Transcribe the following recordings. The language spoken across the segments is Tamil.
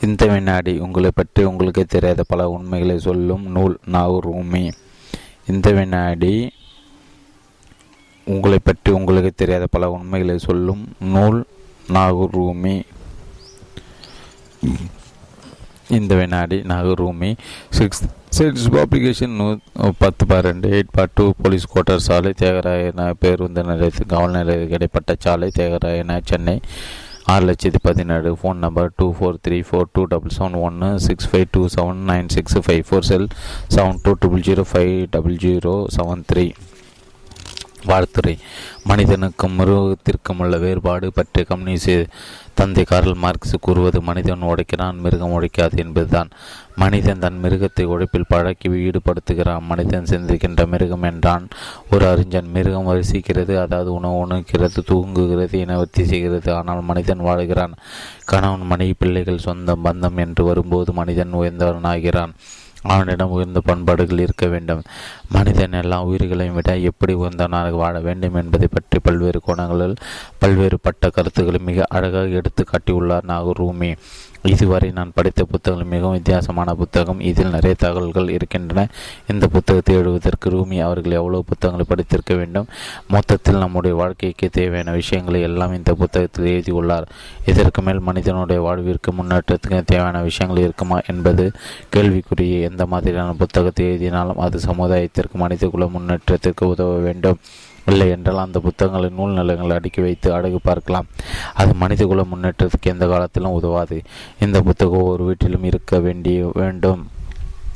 இந்த வினாடி உங்களை பற்றி உங்களுக்கு தெரியாத பல உண்மைகளை சொல்லும் நூல் நாகூர் ரூமி இந்த வினாடி உங்களை பற்றி உங்களுக்கு தெரியாத பல உண்மைகளை சொல்லும் நூல் நாகூர் ரூமி இந்த வினாடி Nagore Rumi six six publication நூ பத்து பன்னெண்டு ரெண்டு eight four two police quarter சாலை தேகராயன பேருந்து நிலையத்தில் காவல் நிலையத்துக்கு இடைப்பட்ட சாலை தேகராயன சென்னை. ஆறு லட்சத்தி பதினேழு phone number two four three four two double seven ஒன்று six five two seven nine six five four cell seven two double zero five double zero seven three வாழ்த்துறை. மனிதனுக்கும் மிருகத்திற்கும் உள்ள வேறுபாடு பற்றி கம்யூனிஸ்ட் தந்தை கார்ல் மார்க்ஸ் கூறுவது மனிதன் உடைக்கிறான் மிருகம் உடைக்காது என்பதுதான். மனிதன் தன் மிருகத்தை உழைப்பில் பழக்கி ஈடுபடுத்துகிறான். மனிதன் சிந்திக்கின்ற மிருகம் என்றான். ஒரு அறிஞன் மிருகம் வரிசிக்கிறது அதாவது உணவு உணர்கிறது தூங்குகிறது இனவர்த்தி செய்கிறது. ஆனால் மனிதன் வாழ்கிறான். கணவன் மனைவி பிள்ளைகள் சொந்த பந்தம் என்று வரும்போது மனிதன் உயர்ந்தவனாகிறான். அவனிடம் உயர்ந்த பண்பாடுகள் இருக்க வேண்டும். மனிதன் எல்லா உயிர்களையும் விட எப்படி உயர்ந்தவனாக வாழ வேண்டும் என்பதை பற்றி பல்வேறு கோணங்களில் பல்வேறு பட்ட கருத்துக்களை மிக அழகாக எடுத்து காட்டியுள்ளார் நாகூர் ரூமி. இதுவரை நான் படித்த புத்தகங்கள் மிகவும் வித்தியாசமான புத்தகம். இதில் நிறைய தகவல்கள் இருக்கின்றன. இந்த புத்தகத்தை எழுதுவதற்கு ரூமி அவர்கள் எவ்வளவு புத்தகங்களை படித்திருக்க வேண்டும்? மொத்தத்தில் நம்முடைய வாழ்க்கைக்கு தேவையான விஷயங்களை எல்லாம் இந்த புத்தகத்தில் எழுதியுள்ளார். இதற்கு மேல் மனிதனுடைய வாழ்விற்கு முன்னேற்றத்துக்கு தேவையான விஷயங்கள் இருக்குமா என்பது கேள்விக்குரிய எந்த மாதிரியான புத்தகத்தை எழுதினாலும் அது சமுதாயத்திற்கு மனிதகுல முன்னேற்றத்திற்கு உதவ வேண்டும். இல்லை என்றால் அந்த புத்தகங்களை நூல் நிலங்களை அடுக்கி வைத்து அடகு பார்க்கலாம். அது மனிதகுல முன்னேற்றத்துக்கு எந்த காலத்திலும் உதவாது. இந்த புத்தகம் ஒரு வீட்டிலும் இருக்க வேண்டிய வேண்டும்.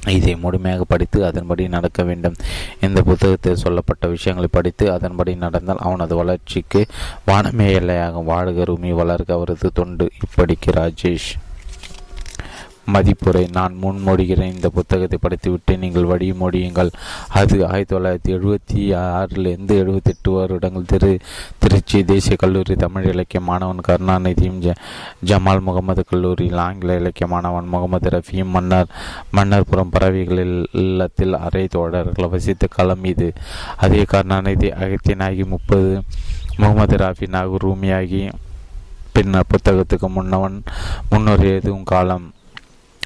இதை முழுமையாக படித்து அதன்படி நடக்க வேண்டும். இந்த புத்தகத்தில் சொல்லப்பட்ட விஷயங்களை படித்து அதன்படி நடந்தால் அவனது வளர்ச்சிக்கு வானமே எல்லையாகும். வாழ்க ரூமி வளர்க அவரது தொண்டு. இப்படிக்கு ராஜேஷ். மதிப்புரை. நான் முன்மொழிகிறேன் இந்த புத்தகத்தை படித்துவிட்டு நீங்கள் வழி மொழியுங்கள். அது ஆயிரத்தி தொள்ளாயிரத்தி எழுபத்தி ஆறிலிருந்து எழுபத்தி எட்டு வருடங்கள். திரு திருச்சி தேசிய கல்லூரி தமிழ் இலக்கிய மாணவன் கருணாநிதியும் ஜ ஜமால் முகமது கல்லூரியில் ஆங்கில இலக்கிய மாணவன் முகமது ரஃபியும் மன்னர் மன்னர்புறம் பறவைகளில் இல்லத்தில் அரை தோழர்கள் வசித்த காலம் இது. அதே கருணாநிதி அகத்தியனாகி முப்பது முகமது ராஃபி நாகூர் ரூமியாகி. பின்னர் புத்தகத்துக்கு முன்னவன் முன்னோர் எழுதும் காலம்.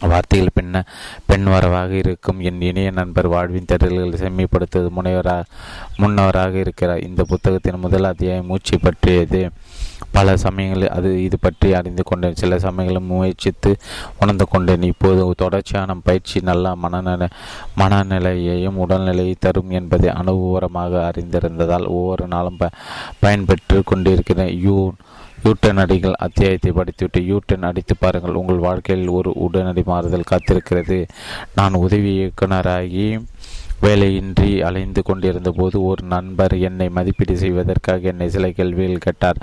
வார்த்தைகள் பெண்ண பெண் வரவாக இருக்கும். என் இணைய நண்பர் வாழ்வின் தேடல்களை செம்மைப்படுத்துவது முனைவராக முன்னவராக இருக்கிறார். இந்த புத்தகத்தின் முதல் அத்தியாயம் மூச்சு பற்றியது. பல சமயங்களில் அது இது பற்றி அறிந்து கொண்டேன். சில சமயங்களும் முயற்சித்து உணர்ந்து கொண்டேன். இப்போது தொடர்ச்சியான பயிற்சி நல்ல மனநிலை மனநிலையையும் உடல்நிலையை தரும் என்பதை அனுபவரமாக அறிந்திருந்ததால் ஒவ்வொரு நாளும் ப பயன்பெற்று கொண்டிருக்கிறேன். யூ யூட்டன் அடிகள் அத்தியாயத்தை படித்துவிட்டு யூட்டன் அடித்து பாருங்கள். உங்கள் வாழ்க்கையில் ஒரு உடனடி மாறுதல் காத்திருக்கிறது. நான் உதவி இயக்குனராகி வேலையின்றி அலைந்து கொண்டிருந்த போது ஒரு நண்பர் என்னை மதிப்பீடு செய்வதற்காக என்னை சில கேள்விகள் கேட்டார்.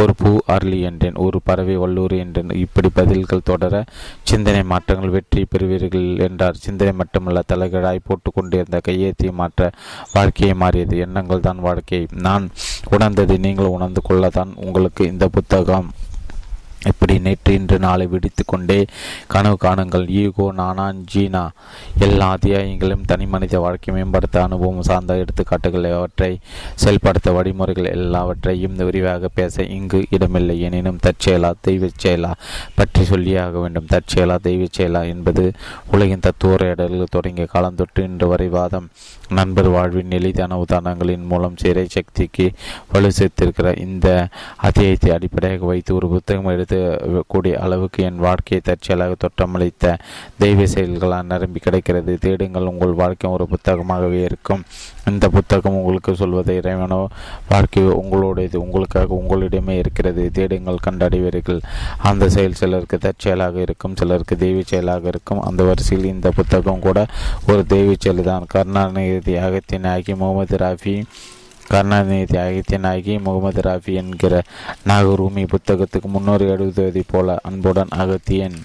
ஒரு பூ அருளி என்றேன் ஒரு பறவை வல்லூர் என்றேன். இப்படி பதில்கள் தொடர சிந்தனை மாற்றங்கள் வெற்றி பெறுவீர்கள் என்றார். சிந்தனை மட்டுமல்ல தலைகளாய் போட்டு கொண்டிருந்த கையெழுத்தை மாற்ற வாழ்க்கையை மாறியது. எண்ணங்கள் தான் வாழ்க்கை. நான் உணர்ந்ததை நீங்கள் உணர்ந்து கொள்ளத்தான் உங்களுக்கு இந்த புத்தகம் இப்படி நேற்று இன்று நாளை விடுத்து கொண்டே கனவு காணுங்கள். ஈகோ நானா ஜீனா எல்லா அத்தியாயங்களும் தனி மனித வாழ்க்கை மேம்படுத்த அனுபவம் சார்ந்த எடுத்துக்காட்டுகள் அவற்றை செயல்படுத்த வழிமுறைகள் எல்லாவற்றையும் விரிவாக பேச இங்கு இடமில்லை. எனினும் தற்செயலா தெய்வ செயலா பற்றி சொல்லியாக வேண்டும். தற்செயலா தெய்வ செயலா என்பது உலகின் தத்துவ உரையாடல்கள் தொடங்கிய காலம் தொட்டு இன்று வரை வாதம் நண்பர் வாழ்வின் எளிதான உதாரணங்களின் மூலம் சிறை சக்திக்கு வலு சேர்த்திருக்கிறார் இந்த அத்தியாயத்தை அடிப்படையாக வைத்து ஒரு புத்தகம் எடுத்து கூடிய அளவுக்கு என் வாழ்க்கையை தற்செயலாக தோற்றமளித்த தெய்வ செயல்களால் நிரம்பி கிடைக்கிறது. தேடுங்கள் உங்கள் வாழ்க்கை ஒரு புத்தகமாகவே இருக்கும். இந்த புத்தகம் உங்களுக்கு சொல்வதை இறைவனோ வாழ்க்கை உங்களுடையது உங்களுக்காக உங்களிடமே இருக்கிறது தேடுங்கள் கண்டடைவீர்கள். அந்த செயல் சிலருக்கு தற்செயலாக இருக்கும் சிலருக்கு தெய்வ செயலாக இருக்கும். அந்த வரிசையில் இந்த புத்தகம் கூட ஒரு தெய்வ செயல் தான் கருணாநிதி அகத்தின் ஆகி முகமது ராஃபி கருணாநிதி அகத்தியனாகி முகமது ராஃபி என்கிற நாகரூமி புத்தகத்துக்கு முன்னோரி எழுதுவதைப் போல அன்புடன் அகத்தியன்.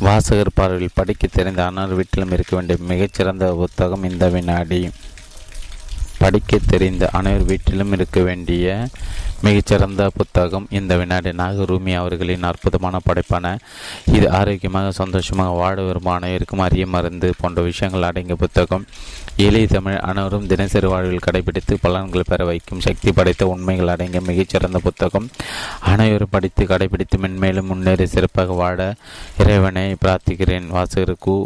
வாசகர் பார்வையில் படிக்க தெரிந்த அனைவர் வீட்டிலும் இருக்க வேண்டிய மிகச்சிறந்த புத்தகம் இந்த வினாடி. படிக்க தெரிந்த அனைவர் வீட்டிலும் இருக்க வேண்டிய மிகச்சிறந்த புத்தகம். இந்த வினாடி நாகரூமி அவர்களின் அற்புதமான படைப்பான இது ஆரோக்கியமாக சந்தோஷமாக வாழ விரும்ப அனைவருக்கும் அறிய மருந்து போன்ற விஷயங்கள் அடங்கிய புத்தகம். எளிய தமிழ் அனைவரும் தினசரி வாழ்வில் கடைபிடித்து பலன்கள் பெற வைக்கும் சக்தி படைத்த உண்மைகள் அடங்கிய மிகச்சிறந்த புத்தகம். அனைவரும் படித்து கடைபிடித்து மென்மேலும் முன்னேறி சிறப்பாக வாழ இறைவனை பிரார்த்திக்கிறேன். வாசகருக்கு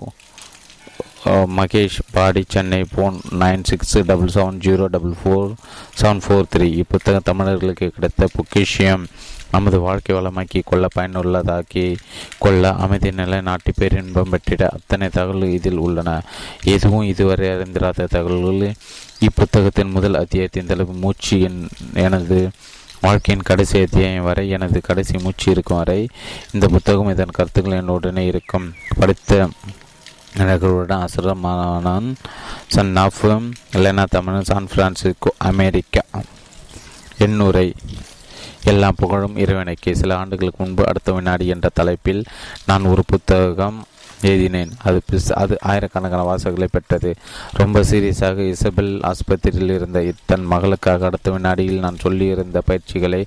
Mahesh Padi Chennai phone nine six double seven zero double four seven four three இப்புத்தகம் தமிழர்களுக்கு கிடைத்த பொக்கிஷியம் நமது வாழ்க்கை வளமாக்கி கொள்ள பயனுள்ளதாக்கி கொள்ள அமைதி நிலை நாட்டி பேரின்பம் பெற்றிட அத்தனை தகவல்கள் இதில் உள்ளன. எதுவும் இதுவரை அறிந்திராத தகவல்கள் இப்புத்தகத்தின் முதல் அத்தியாயத்தின் தலைப்பு மூச்சு என் எனது வாழ்க்கையின் கடைசி அத்தியாயம் வரை எனது கடைசி மூச்சு இருக்கும் வரை இந்த புத்தகம் இதன் கருத்துக்கள் என்னுடனே இருக்கும். படித்த நகருடன் அசுரமானவன் son of Lena Tamil San Francisco America. எண்ணுரை. எல்லா புகழும் இறைவனுக்கு. சில ஆண்டுகளுக்கு முன்பு அடுத்த வினாடி என்ற தலைப்பில் நான் ஒரு புத்தகம் எழுதினேன். அது அது ஆயிரக்கணக்கான வாசகங்களை பெற்றது. ரொம்ப சீரியஸாக இசபெல் ஆஸ்பத்திரியில் இருந்த தன் மகளுக்காக அடுத்த வினாடியில் நான் சொல்லியிருந்த பயிற்சிகளை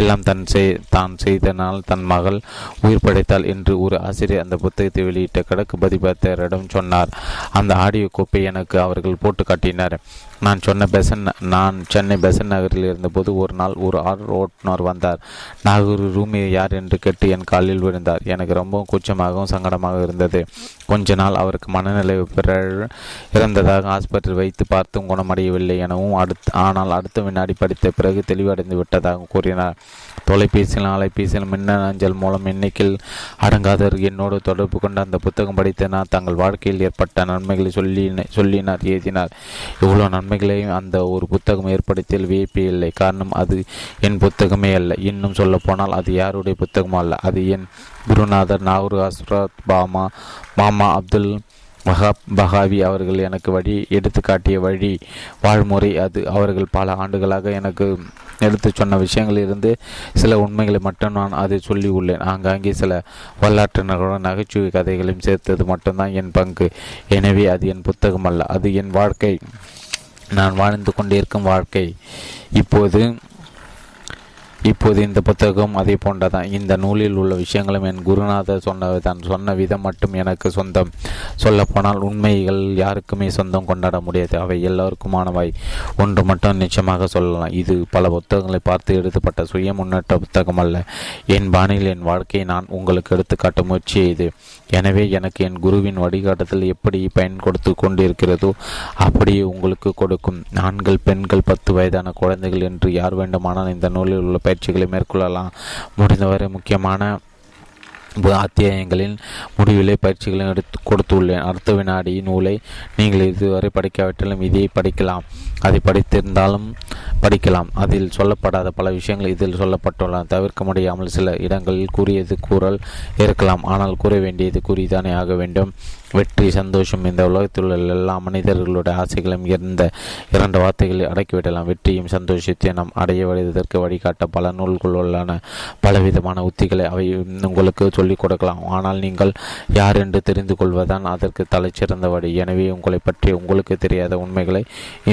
எல்லாம் தன் செய் தான் செய்தனால் தன் மகள் உயிர் படைத்தாள் என்று ஒரு ஆசிரியர் அந்த புத்தகத்தை வெளியிட்ட கிழக்கு பதிபத்தரிடம் சொன்னார். அந்த ஆடியோ கோப்பை எனக்கு அவர்கள் போட்டு காட்டினர். நான் சொன்ன பெசன் நான் சென்னை பெசன் நகரில் இருந்தபோது ஒரு நாள் ஒரு ஆர் ஓட்டுநர் வந்தார். நாகூர் ரூமி யார் என்று கேட்டு என் காலில் விழுந்தார். எனக்கு ரொம்பவும் கூச்சமாகவும் சங்கடமாக இருந்தது. கொஞ்ச நாள் அவருக்கு மனநிலை இறந்ததாக ஆஸ்பத்திரியில் வைத்து பார்த்தும் குணமடையவில்லை எனவும் அடுத்து ஆனால் அடுத்த வினாடி படித்த பிறகு தெளிவடைந்து விட்டதாக கூறினார். தொலைபேசியில் அலைபேசியில் மின்னல் அஞ்சல் மூலம் எண்ணிக்கையில் அடங்காதவர். என்னோடு தொடர்பு கொண்டு அந்த புத்தகம் படித்தனர் தங்கள் வாழ்க்கையில் ஏற்பட்ட நன்மைகளை சொல்லி சொல்லினார் எழுதினார். இவ்வளோ நன்மைகளையும் அந்த ஒரு புத்தகம் ஏற்படுத்தியில் வியப்பே இல்லை. காரணம் அது என் புத்தகமே அல்ல. இன்னும் சொல்ல போனால் அது யாருடைய புத்தகமும் அல்ல அது என் குருநாதர் நாகூர் அஸ்ரத் பாமா மாமா அப்துல் மகா பகாவி அவர்கள் எனக்கு வழி எடுத்து காட்டிய வழி வாழ்முறை அது. அவர்கள் பல ஆண்டுகளாக எனக்கு எடுத்து சொன்ன விஷயங்களிலிருந்து சில உண்மைகளை மட்டும் நான் அதை சொல்லி உள்ளேன் ஆங்காங்கே சில வரலாற்றினர்களுடன் நகைச்சுவை கதைகளையும் சேர்த்தது மட்டும்தான் என் பங்கு. எனவே அது என் புத்தகம் அல்ல. அது என் வாழ்க்கை. நான் வாழ்ந்து கொண்டிருக்கும் வாழ்க்கை. இப்போது இப்போது இந்த புத்தகம் அதே போன்றதான். இந்த நூலில் உள்ள விஷயங்களும் என் குருநாதர் சொன்ன தான். சொன்ன விதம் மட்டும் எனக்கு சொந்தம். சொல்லப்போனால் உண்மைகள் யாருக்குமே சொந்தம் கொண்டாட முடியாது. அவை எல்லோருக்குமானவை. ஒன்று மட்டும் நிச்சயமாக சொல்லலாம். இது பல புத்தகங்களை பார்த்து எழுதப்பட்ட சுய முன்னேற்ற புத்தகம் அல்ல. என் பாணியில் என் வாழ்க்கையை நான் உங்களுக்கு எடுத்துக்காட்ட முயற்சி இது எனவே எனக்கு என் குருவின் வழிகாட்டுதல் எப்படி பயன் கொடுத்து கொண்டிருக்கிறதோ அப்படியே உங்களுக்கு கொடுக்கும். ஆண்கள் பெண்கள் பத்து வயதான குழந்தைகள் என்று யார் வேண்டுமானால் இந்த நூலில் உள்ள பயிற்சிகளை மேற்கொள்ளலாம். முடிந்தவரை முக்கியமான அத்தியாயங்களின் முடிவிலே பயிற்சிகளை எடுத்து கொடுத்துள்ளேன். அடுத்த வினாடி நூலை நீங்கள் இதுவரை படிக்காவிட்டாலும் இதை படிக்கலாம். அதை படித்திருந்தாலும் படிக்கலாம். அதில் சொல்லப்படாத பல விஷயங்கள் இதில் சொல்லப்பட்டுள்ளன. தவிர்க்க முடியாமல் சில இடங்களில் கூறியது கூறல் இருக்கலாம் ஆனால் கூற வேண்டியது கூறிதானே ஆக வேண்டும். வெற்றி சந்தோஷம் இந்த உலகத்தில் உள்ள எல்லா மனிதர்களுடைய ஆசைகளையும் இருந்த இரண்டு வார்த்தைகளை அடக்கிவிடலாம். வெற்றியும் சந்தோஷத்தையும் நாம் அடைய வடிவதற்கு வழிகாட்ட பல நூல்கள் உள்ளன பலவிதமான உத்திகளை அவை உங்களுக்கு சொல்லிக் கொடுக்கலாம். ஆனால் நீங்கள் யார் என்று தெரிந்து கொள்வதுதான் அதற்கு தலைச்சிறந்த வழி. எனவே உங்களை பற்றி உங்களுக்கு தெரியாத உண்மைகளை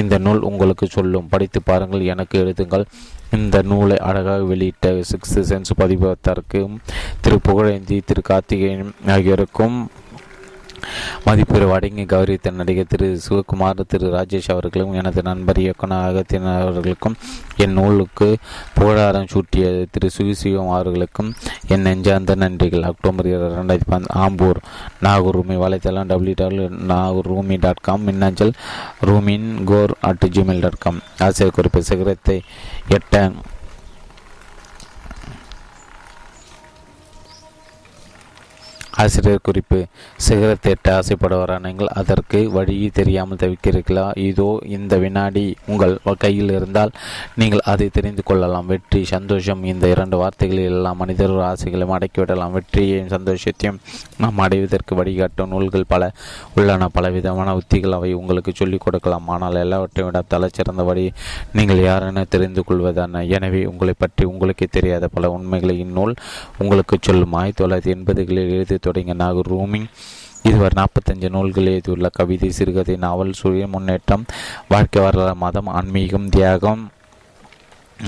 இந்த நூல் உங்களுக்கு சொல்லும். படித்து பாருங்கள் எனக்கு எழுதுங்கள். இந்த நூலை அழகாக வெளியிட்ட சிக்ஸ் சென்ஸ் பதிப்பதற்கும் திரு புகழேந்தி திரு கார்த்திகேயன் ஆகியோருக்கும் மதிப்பெரு வடங்கி கௌரவித்த நடிகர் திரு சிவகுமார் திரு ராஜேஷ் அவர்களும் எனது நண்பர் இயக்குனர் அவர்களுக்கும் என் நூலுக்கு புகழாரம் சூட்டிய திரு சுவிசிவம் அவர்களுக்கும் என் நெஞ்சார்ந்த நன்றிகள். அக்டோபர் இரண்டாயிரத்தி பந்த் ஆம்பூர் நாகூர் ரூமி வலைத்தளம் W W Nagore Rumi dot com மின்னஞ்சல் ரூமின் கோர் அட் ஜிமெயில் டாட் காம் ஆசிரியர் குறிப்பு சிகரத்தை எட்ட ஆசிரியர் குறிப்பு சிகரத்தை எட்ட ஆசைப்படுவாரா நீங்கள்? அதற்கு வழியை தெரியாமல் தவிக்கிறீர்களா? இதோ இந்த வினாடி உங்கள் கையில் இருந்தால் நீங்கள் அதை தெரிந்து கொள்ளலாம். வெற்றி சந்தோஷம் இந்த இரண்டு வார்த்தைகளில் எல்லா மனிதர் ஆசைகளையும் அடக்கிவிடலாம் வெற்றியையும் சந்தோஷத்தையும் நாம் அடைவதற்கு வழிகாட்டும் நூல்கள் பல உள்ளன. பலவிதமான உத்திகள் அவை உங்களுக்கு சொல்லிக் கொடுக்கலாம். ஆனால் எல்லாவற்றையும் விட தலைச்சிறந்த வழி நீங்கள் யாரென தெரிந்து கொள்வதான எனவே உங்களை பற்றி உங்களுக்கே தெரியாத பல உண்மைகளை இந்நூல் உங்களுக்கு சொல்லும் ஆயிரத்தி தொள்ளாயிரத்தி எண்பதுகளில் எழுதி தொடங்கிய நாகூர் ரூமிங் இதுவரை நாற்பத்தஞ்சு நூல்கள் எழுதியுள்ள கவிதை சிறுகதை நாவல் சுய முன்னேற்றம் வாழ்க்கை வரலாறு மதம் ஆன்மீகம் தியாகம்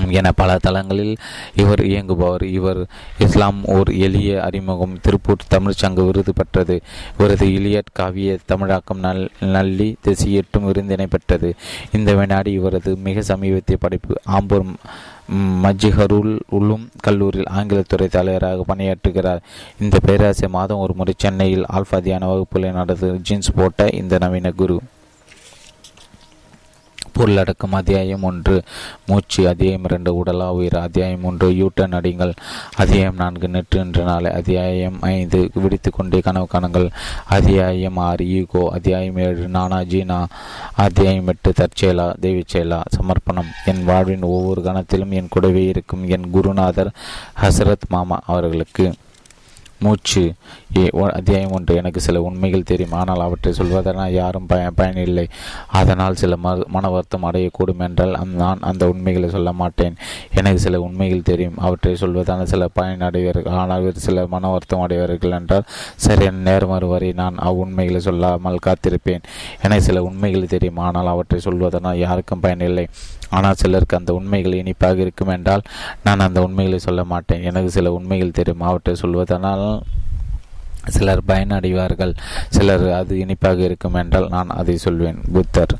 என பல தளங்களில் இவர் இயங்குபவர். இவர் இஸ்லாம் ஓர் எளிய அறிமுகம். திருப்பூர் தமிழ்ச்சங்க விருது பெற்றது. இவரது இலியட் காவிய தமிழாக்கம் நல் நல்லி திசையெட்டும் விருந்தினை பெற்றது. இந்த வினாடி இவரது மிக சமீபத்திய படைப்பு. ஆம்பூர் மஜ்ஹருல் உலும் கல்லூரியில் ஆங்கிலத்துறை தலைவராக பணியாற்றுகிறார். இந்த பேராசிரியர் மாதம் ஒரு முறை சென்னையில் ஆல்ஃபாதியான வகுப்புகளை நடந்து ஜீன்ஸ் போட்ட இந்த நவீன குரு. பொருளடக்கம் அத்தியாயம் ஒன்று மூச்சு அத்தியாயம் இரண்டு உடலா உயிர் அத்தியாயம் ஒன்று யூட்டன் அடிங்கள். அத்தியாயம் நான்கு நெற்று என்ற நாளை. அத்தியாயம் ஐந்து விடுத்து கொண்டே கனவு காணுங்கள். அத்தியாயம் ஆறு ஈகோ. அத்தியாயம் ஏழு நானா ஜீனா. அத்தியாயம் எட்டு தற்செயலா தேவிச்செயலா சமர்ப்பணம். என் வாழ்வின் ஒவ்வொரு கணத்திலும் என் கூடவே இருக்கும் என் குருநாதர் ஹசரத் மாமா அவர்களுக்கு மூச்சு. ஏ அத்தியாயம் ஒன்று. எனக்கு சில உண்மைகள் தெரியும். ஆனால் அவற்றை சொல்வதனால் யாரும் பய பயனில்லை. அதனால் சில ம மன வருத்தம் அடையக்கூடும் என்றால் நான் அந்த உண்மைகளை சொல்ல மாட்டேன். எனக்கு சில உண்மைகள் தெரியும். அவற்றை சொல்வதால் சில பயன் அடைவார்கள் ஆனால் வேறு சில மன வருத்தம் அடைவார்கள் என்றால் சரியான நேரம் வரை நான் அவ்வுண்மைகளை சொல்லாமல் காத்திருப்பேன். எனக்கு சில உண்மைகள் தெரியும். ஆனால் அவற்றை சொல்வதனால் யாருக்கும் பயனில்லை. ஆனால் சிலருக்கு அந்த உண்மைகள் இனிப்பாக இருக்கும் என்றால் நான் அந்த உண்மைகளை சொல்ல மாட்டேன். எனக்கு சில உண்மைகள் தெரியும். அவற்றை சொல்வதனால் சிலர் பயனடைவார்கள். சிலர் அது இனிப்பாக இருக்கும் என்றால் நான் அதை சொல்வேன். புத்தர்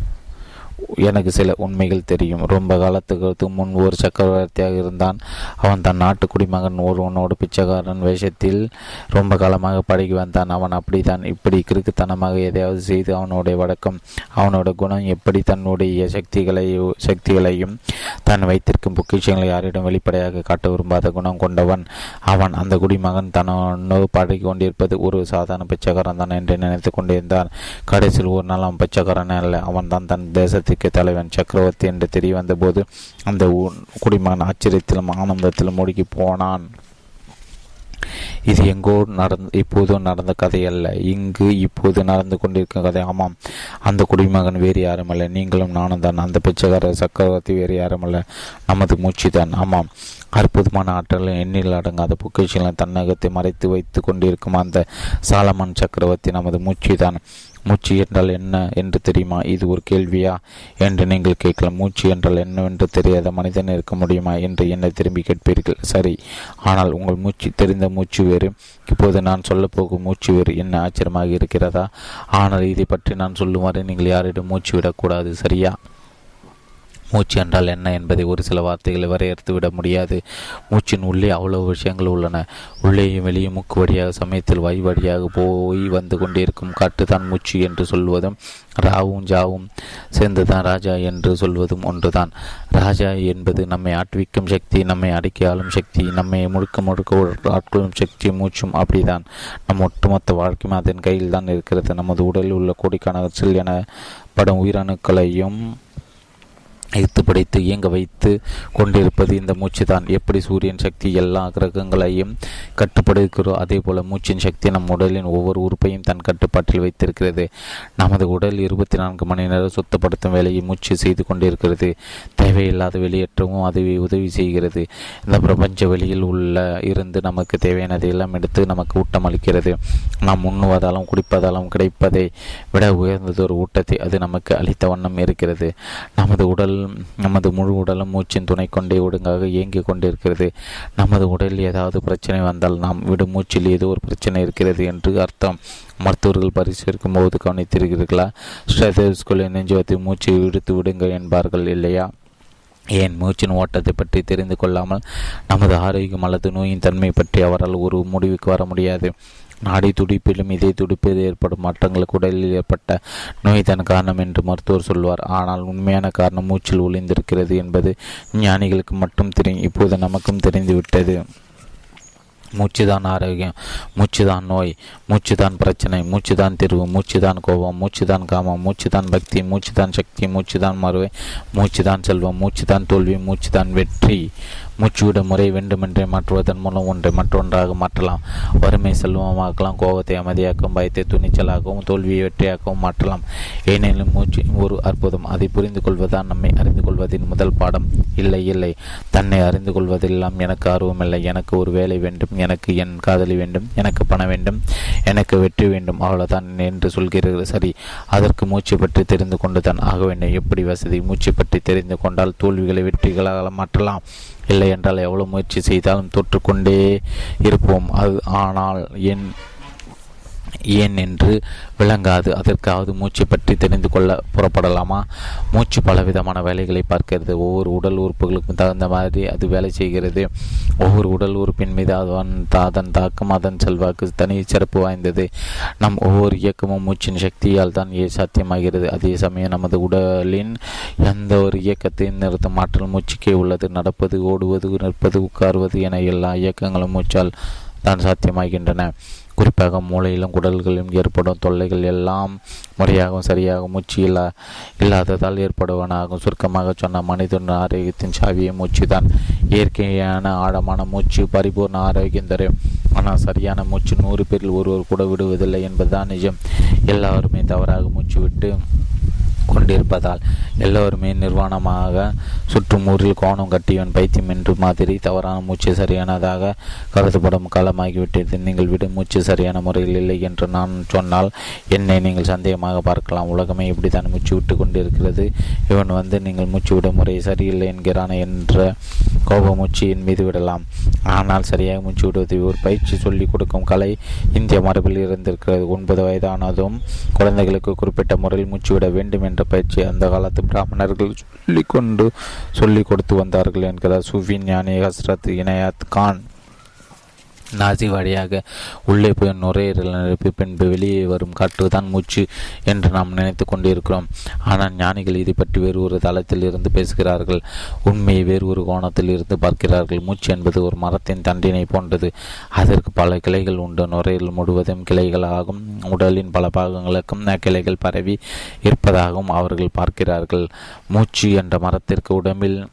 எனக்கு சில உண்மைகள் தெரியும். ரொம்ப காலத்துக்கு முன் ஒரு சக்கரவர்த்தியாக இருந்தான். அவன் தன் நாட்டு குடிமகன் ஒருவனோடு பிச்சைக்காரன் வேஷத்தில் ரொம்ப காலமாக பழகி வந்தான். அவன் அப்படித்தான். இப்படி கிறுக்குத்தனமாக எதையாவது செய்து அவனுடைய வழக்கம் அவனோட குணம் எப்படி தன்னுடைய சக்திகளை சக்திகளையும் தான் வைத்திருக்கும் பொக்கிஷங்களை யாரிடம் வெளிப்படையாக காட்ட விரும்பாத குணம் கொண்டவன் அவன். அந்த குடிமகன் தன்னோடு பழகி கொண்டிருப்பது ஒரு சாதாரண பிச்சைக்காரன் தான் என்று நினைத்து கொண்டிருந்தான் கடைசியில் ஒரு நாள் அவன் பிச்சைக்காரன் அல்ல. அவன் தான் தன் தேசத்துக்கு தலைவன் சக்கரவர்த்தி என்று தெரிய வந்தபோது அந்த குடிமகன் ஆச்சரியத்திலும் ஆனந்தத்திலும் மூழ்கி போனான். இது எங்கோ நடந்து இப்போது நடந்த கதை அல்ல. இங்கு இப்போது நடந்து கொண்டிருக்கும் கதை. ஆமாம் அந்த குடிமகன் வேறு யாருமல்ல நீங்களும் நானும் தான். அந்த பிச்சைக்கார சக்கரவர்த்தி வேறு யாருமல்ல நமது மூச்சு தான். ஆமாம் அற்புதமான ஆற்றலும் எண்ணில் அடங்காத பொக்கிஷங்களை தன்னகத்தை மறைத்து வைத்து கொண்டிருக்கும் அந்த சாலமன் சக்கரவர்த்தி நமது மூச்சு தான். மூச்சு என்றால் என்ன என்று தெரியுமா? இது ஒரு கேள்வியா? என்று நீங்கள் கேட்கலாம். மூச்சு என்றால் என்னவென்று தெரியாத மனிதன் இருக்க முடியுமா என்று என்னை திரும்பி கேட்பீர்கள். சரி. ஆனால் உங்கள் மூச்சு தெரிந்த மூச்சு வேறு. இப்போது நான் சொல்லப்போகும் மூச்சு வேறு. என்ன ஆச்சரியமாக இருக்கிறதா? ஆனால் இதை பற்றி நான் சொல்லுமாறு நீங்கள் யாரிடம் மூச்சு விடக்கூடாது சரியா? மூச்சு என்றால் என்ன என்பதை ஒரு சில வார்த்தைகளை வரையறுத்து விட முடியாது. மூச்சின் உள்ளே அவ்வளவு விஷயங்கள் உள்ளன. உள்ளேயும் வெளியும் மூக்கு வழியாக சமயத்தில் வாய் வழியாக போய் வந்து கொண்டிருக்கும் காட்டுதான் மூச்சு என்று சொல்வதும் ராவும் ஜாவும் சேர்ந்துதான் ராஜா என்று சொல்வதும் ஒன்றுதான். ராஜா என்பது நம்மை ஆட்டுவிக்கும் சக்தி நம்மை அடக்கி ஆளும் சக்தி நம்மை முழுக்க முழுக்க ஆட்கொள்ளும் சக்தி மூச்சும் அப்படிதான். நம் ஒட்டுமொத்த வாழ்க்கையும் அதன் கையில் தான் இருக்கிறது. நமது உடலில் உள்ள கோடிக்கணக்கில் என படும் உயிரணுக்களையும் இழுத்து படைத்து இயங்க வைத்து கொண்டிருப்பது இந்த மூச்சு தான் எப்படி சூரியன் சக்தி எல்லா கிரகங்களையும் கட்டுப்படுகிறோ அதே போல மூச்சின் சக்தி நம் உடலின் ஒவ்வொரு உறுப்பையும் தன் கட்டுப்பாட்டில் வைத்திருக்கிறது. நமது உடல் இருபத்தி நான்கு மணி நேரம் சுத்தப்படுத்தும் வேலையை மூச்சு செய்து கொண்டிருக்கிறது. தேவையில்லாத வெளியேற்றமும் அதுவே உதவி செய்கிறது. இந்த பிரபஞ்ச வெளியில் உள்ள இருந்து நமக்கு தேவையானதை எல்லாம் எடுத்து நமக்கு ஊட்டம் அளிக்கிறது. நாம் உண்ணுவதாலும் குடிப்பதாலும் கிடைப்பதை விட உயர்ந்ததொரு ஊட்டத்தை அது நமக்கு அளித்த வண்ணம் இருக்கிறது. நமது உடல் நமது முழு உடலும் மூச்சின் துணை கொண்டே ஒழுங்காக இயங்கிக் கொண்டிருக்கிறது. நமது உடலில் ஏதாவது பிரச்சனை வந்தால் நாம் விடும் மூச்சில் ஏதோ ஒரு பிரச்சனை இருக்கிறது என்று அர்த்தம். மருத்துவர்கள் பரிசீலிக்கும் போது கவனித்திருக்கிறீர்களா? ஸ்டெதோஸ்கோலை நெஞ்சுவத்தை மூச்சு விடுத்து விடுங்கள் என்பார்கள் இல்லையா? ஏன் மூச்சின் ஓட்டத்தை பற்றி தெரிந்து கொள்ளாமல் நமது ஆரோக்கியம் அல்லது நோயின் தன்மை பற்றி அவரால் ஒரு முடிவுக்கு வர முடியாது. நாடி துடிப்பிலும் இதே துடிப்பில் ஏற்படும் மாற்றங்களுக்கு உடலில் ஏற்பட்ட நோய் தன் காரணம் என்று மருத்துவர் சொல்வார். ஆனால் உண்மையான காரணம் மூச்சில் ஒளிந்திருக்கிறது என்பது ஞானிகளுக்கு மட்டும் தெரியும் இப்போது நமக்கும் தெரிந்துவிட்டது. மூச்சுதான் ஆரோக்கியம் மூச்சுதான் நோய் மூச்சுதான் பிரச்சனை மூச்சுதான் தீர்வு மூச்சுதான் கோபம் மூச்சுதான் காமம் மூச்சுதான் பக்தி மூச்சுதான் சக்தி மூச்சுதான் மறுவை மூச்சுதான் செல்வம் மூச்சுதான் தோல்வி மூச்சுதான் வெற்றி. மூச்சுவிட முறை வேண்டுமென்றே மாற்றுவதன் மூலம் ஒன்றை மற்றொன்றாக மாற்றலாம். வறுமை செல்வமாக்கலாம் கோபத்தை அமைதியாக்கும் பயத்தை துணிச்சலாகவும் தோல்வியை வெற்றியாகவும் மாற்றலாம். ஏனெனில் மூச்சு ஒரு அற்புதம். அதை புரிந்து கொள்வதுதான் நம்மை அறிந்து கொள்வதின் முதல் பாடம். இல்லை இல்லை. தன்னை அறிந்து கொள்வதெல்லாம் எனக்கு ஆர்வமில்லை எனக்கு ஒரு வேலை வேண்டும். எனக்கு என் காதலி வேண்டும். எனக்கு பணம் வேண்டும். எனக்கு வெற்றி வேண்டும். அவ்வளவுதான் என்று சொல்கிறீர்கள். சரி. அதற்கு மூச்சு பற்றி தெரிந்து கொண்டுதான் ஆக வேண்டும். எப்படி வசதி? மூச்சு பற்றி தெரிந்து கொண்டால் தோல்விகளை வெற்றிகளாக மாற்றலாம். இல்லை என்றால் எவ்வளவு முயற்சி செய்தாலும் தொற்றுக்கொண்டே இருப்போம். அது ஆனால் என் ஏன் என்று விளங்காது. அதற்காவது மூச்சு பற்றி தெரிந்து கொள்ள புறப்படலாமா? மூச்சு பலவிதமான வேலைகளை பார்க்கிறது. ஒவ்வொரு உடல் உறுப்புகளுக்கும் தகுந்த மாதிரி அது வேலை செய்கிறது. ஒவ்வொரு உடல் உறுப்பின் மீது அதன் அதன் தாக்கம் அதன் செல்வாக்கு தனி சிறப்பு வாய்ந்தது. நம் ஒவ்வொரு இயக்கமும் மூச்சின் சக்தியால் தான் சாத்தியமாகிறது. அதே சமயம் நமது உடலின் எந்த ஒரு இயக்கத்தையும் நிறுத்தும் ஆற்றல் மூச்சுக்கே உள்ளது. நடப்பது ஓடுவது நிற்பது உட்காருவது என எல்லா இயக்கங்களும் மூச்சால் தான் சாத்தியமாகின்றன. குறிப்பாக மூளையிலும் குடல்களிலும் ஏற்படும் தொல்லைகள் எல்லாம் முறையாகவும் சரியாக மூச்சு இல்லா இல்லாததால் ஏற்படுவனாகும். சுருக்கமாக சொன்ன மனிதன் ஆரோக்கியத்தின் சாவியை மூச்சு தான் இயற்கையான ஆழமான மூச்சு பரிபூர்ண ஆரோக்கியம் தரும். ஆனால் சரியான மூச்சு நூறு பேரில் ஒருவர் கூட விடுவதில்லை என்பதுதான் நிஜம். எல்லாருமே தவறாக மூச்சு விட்டு கொண்டிருப்பதால் எல்லோருமே நிர்வாணமாக சுற்றுமூரில் கோணம் கட்டியவன் பைத்தியம் என்று மாதிரி தவறான மூச்சு சரியானதாக கருதப்படும் காலமாகிவிட்டது. நீங்கள் விடும் மூச்சு சரியான முறையில் இல்லை என்று நான் சொன்னால் என்னை நீங்கள் சந்தேகமாக பார்க்கலாம். உலகமே இப்படித்தான் மூச்சு விட்டு கொண்டிருக்கிறது. இவன் வந்து நீங்கள் மூச்சு விடும் முறை சரியில்லை என்கிறான் என்ற கோப மூச்சு என் மீது விடலாம். ஆனால் சரியாக மூச்சு விடுவது ஒரு பயிற்சி சொல்லிக் கொடுக்கும் கலை இந்திய மரபில் இருந்திருக்கிறது. ஒன்பது வயதானதும் குழந்தைகளுக்கு குறிப்பிட்ட முறையில் மூச்சு விட வேண்டும் என்ற பயிற்சி அந்த காலத்து பிராமணர்கள் சொல்லிக்கொண்டு சொல்லிக் கொடுத்து வந்தார்கள் என்கிறார். சூஃபி ஞானி ஹஸ்ரத் இனயாத் கான். நாசி வழியாக உள்ளே போய் நுரையீரல் நிரப்பி பின்பு வெளியே வரும் காற்று தான் மூச்சு என்று நாம் நினைத்து கொண்டிருக்கிறோம். ஆனால் ஞானிகள் இதை பற்றி வேறு ஒரு தளத்தில் இருந்து பேசுகிறார்கள். உண்மையை வேறு ஒரு கோணத்தில் இருந்து பார்க்கிறார்கள். மூச்சு என்பது ஒரு மரத்தின் தண்டினை போன்றது. அதற்கு பல கிளைகள் உண்டு. நுரையீரல் முழுவதும் கிளைகளாகும். உடலின் பல பாகங்களுக்கும் கிளைகள் பரவி இருப்பதாகவும் அவர்கள் பார்க்கிறார்கள். மூச்சு என்ற மரத்திற்கு உடம்பில்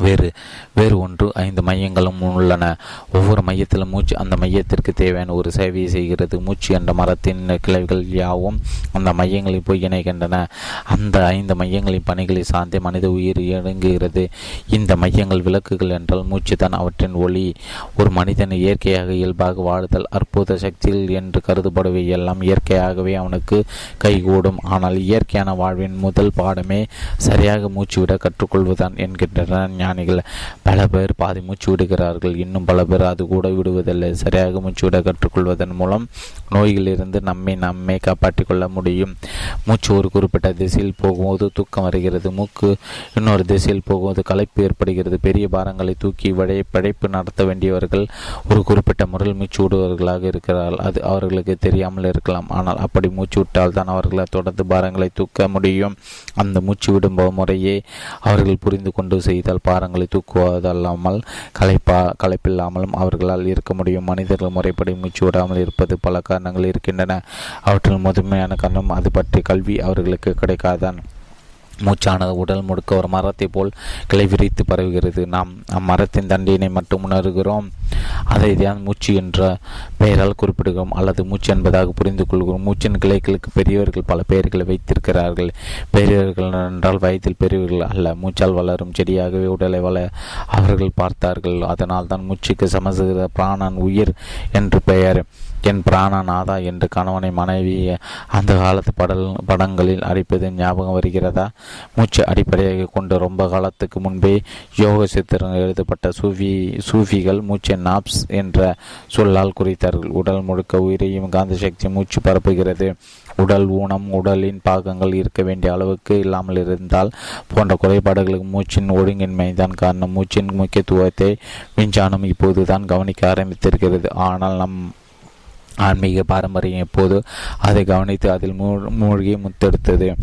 வேறு வேறு ஒன்று ஐந்து மையங்களும் உள்ளன. ஒவ்வொரு மையத்திலும் மூச்சு அந்த மையத்திற்கு தேவையான ஒரு சேவையை செய்கிறது. மூச்சு என்ற மரத்தின் கிளைகள் யாவும் அந்த மையங்களில் போய் இணைகின்றன. அந்த ஐந்து மையங்களின் பணிகளை சார்ந்தே மனித உயிர் இயங்குகிறது. இந்த மையங்கள் விளக்குகள் என்றால் மூச்சு தான் அவற்றின் ஒளி. ஒரு மனிதன் இயற்கையாக இயல்பாக வாழ்தல் அற்புத சக்தியில் என்று கருதப்படுவை எல்லாம் இயற்கையாகவே அவனுக்கு கைகூடும். ஆனால் இயற்கையான வாழ்வின் முதல் பாடமே சரியாக மூச்சு விட கற்றுக்கொள்வதுதான் என்கின்றன. ஞானிகள் பல பேர் பாதி மூச்சு விடுகிறார்கள். இன்னும் பல பேர் அது கூட விடுவதில்லை. சரியாக மூச்சு விட கற்றுக்கொள்வதன் மூலம் நோய்களிலிருந்து நம்மை நம்மை காப்பாற்றிக் கொள்ள முடியும். மூச்சு ஒரு குறிப்பிட்ட திசையில் போகும்போது தூக்கம் வருகிறது. மூக்கு இன்னொரு திசையில் போகும்போது களைப்பு ஏற்படுகிறது. பெரிய பாரங்களை தூக்கி வழி படைப்பு நடத்த வேண்டியவர்கள் ஒரு குறிப்பிட்ட முறையில் மூச்சு விடுவர்களாக இருக்கிறார்கள். அது அவர்களுக்கு தெரியாமல் இருக்கலாம். ஆனால் அப்படி மூச்சு விட்டால் தான் அவர்களை தொடர்ந்து பாரங்களை தூக்க முடியும். அந்த மூச்சு விடும் முறையே அவர்கள் புரிந்து கொண்டு செய்தால் பாரங்களை தூக்குவதல்லாமல் களைப்பா களைப்பில்லாமலும் அவர்களால் இருக்க முடியும். மனிதர்கள் முறைப்படி மூச்சு விடாமல் இருப்பது பல காரணங்கள் இருக்கின்றன. அவற்றில் முதன்மையான காரணம் அது பற்றி கல்வி அவர்களுக்கு கிடைக்காதான். மூச்சானது உடல் முழுக்க ஒரு மரத்தை போல் கிளை விரித்து பரவுகிறது. நாம் அம்மரத்தின் தண்டினை மட்டும் உணர்கிறோம். அதை தான் மூச்சு என்ற பெயரால் குறிப்பிடுகிறோம். அல்லது மூச்சு என்பதாக புரிந்து கொள்கிறோம். மூச்சின் கிளைகளுக்கு பெரியவர்கள் பல பெயர்களை வைத்திருக்கிறார்கள். பெரியவர்கள் என்றால் வயதில் பெரியவர்கள் அல்ல. மூச்சால் வளரும் செடியாகவே உடலை வள அவர்கள் பார்த்தார்கள். அதனால் தான் மூச்சுக்கு சமசுகிற பிராணன் உயிர் என்று பெயர். என் பிராணநாதா என்று கணவனை மனைவி அந்த காலத்து படல் படங்களில் அடிப்பது ஞாபகம் வருகிறதா? மூச்சு அடிப்படையாக கொண்டு ரொம்ப காலத்துக்கு முன்பே யோக சித்திரங்கள் எழுதப்பட்ட சூஃபி சூஃபிகள் மூச்சை நாப்ஸ் என்ற சொல்லால் குறித்தார்கள். உடல் முழுக்க உயிரையும் காந்த சக்தி மூச்சு பரப்புகிறது. உடல் ஊனம் உடலின் பாகங்கள் இருக்க வேண்டிய அளவுக்கு இல்லாமல் இருந்தால் போன்ற குறைபாடுகளுக்கு மூச்சின் ஒழுங்கின்மை தான் காரணம். மூச்சின் முக்கியத்துவத்தை விஞ்ஞானம் இப்போதுதான் கவனிக்க ஆரம்பித்திருக்கிறது. ஆனால் நம் ஆன்மீக பாரம்பரியம் எப்போது? அதை கவனித்து அதில் மூழ்கி முத்தெடுத்தது.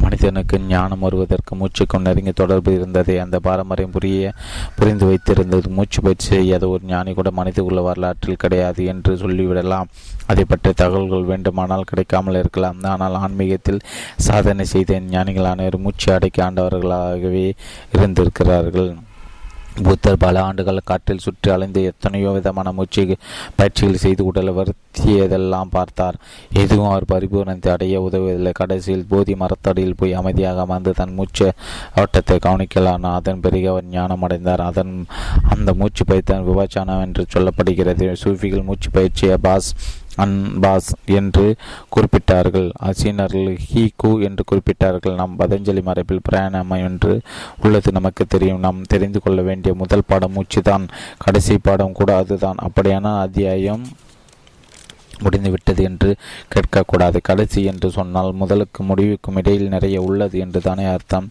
மனிதனுக்கு ஞானம் வருவதற்கு மூச்சுக்கும் நெருங்கி தொடர்பு இருந்தது. அந்த பாரம்பரியம் புரிய புரிந்து வைத்திருந்தது. மூச்சு பயிற்சி செய்யாத ஒரு ஞானி கூட மனித உள்ள வரலாற்றில் கிடையாது என்று சொல்லிவிடலாம். அதை பற்றிய தகவல்கள் வேண்டுமானால் கிடைக்காமல் இருக்கலாம். ஆனால் ஆன்மீகத்தில் சாதனை செய்த ஞானிகள் அனைவரும் மூச்சு அடைக்க ஆண்டவர்களாகவே இருந்திருக்கிறார்கள். புத்தர் பல ஆண்டுகள் காற்றில் சுற்றி அலைந்து எத்தனையோ விதமான மூச்சு பயிற்சிகள் செய்து உடலை வருத்தியதெல்லாம் பார்த்தார். எதுவும் அவர் பரிபூர்ணத்தை அடைய உதவுவதில்லை கடைசியில் போதி மரத்தடியில் போய் அமைதியாக அமர்ந்து தன் மூச்சு ஓட்டத்தை கவனிக்கலான அதன் பிறகு அவர் ஞானம் அடைந்தார். அதன் அந்த மூச்சு பயிற்சி விபச்சானம் என்று சொல்லப்படுகிறது. சூஃபிகள் மூச்சு பயிற்சியை பாஸ் அன்பாஸ் என்று குறிப்பிட்டார்கள். அசீனர்கள் ஹீ கு என்று குறிப்பிட்டார்கள். நாம் பதஞ்சலி மரபில் பிரயாணம் என்று உள்ளது. நமக்கு தெரியும். நாம் தெரிந்து கொள்ள வேண்டிய முதல் பாடம் மூச்சுதான் கடைசி பாடம் கூட அதுதான். அப்படியான அத்தியாயம் முடிந்துவிட்டது என்று கேட்கக்கூடாது. கடைசி என்று சொன்னால் முதலுக்கு முடிவுக்கும் இடையில் நிறைய உள்ளது என்று தானே அர்த்தம்.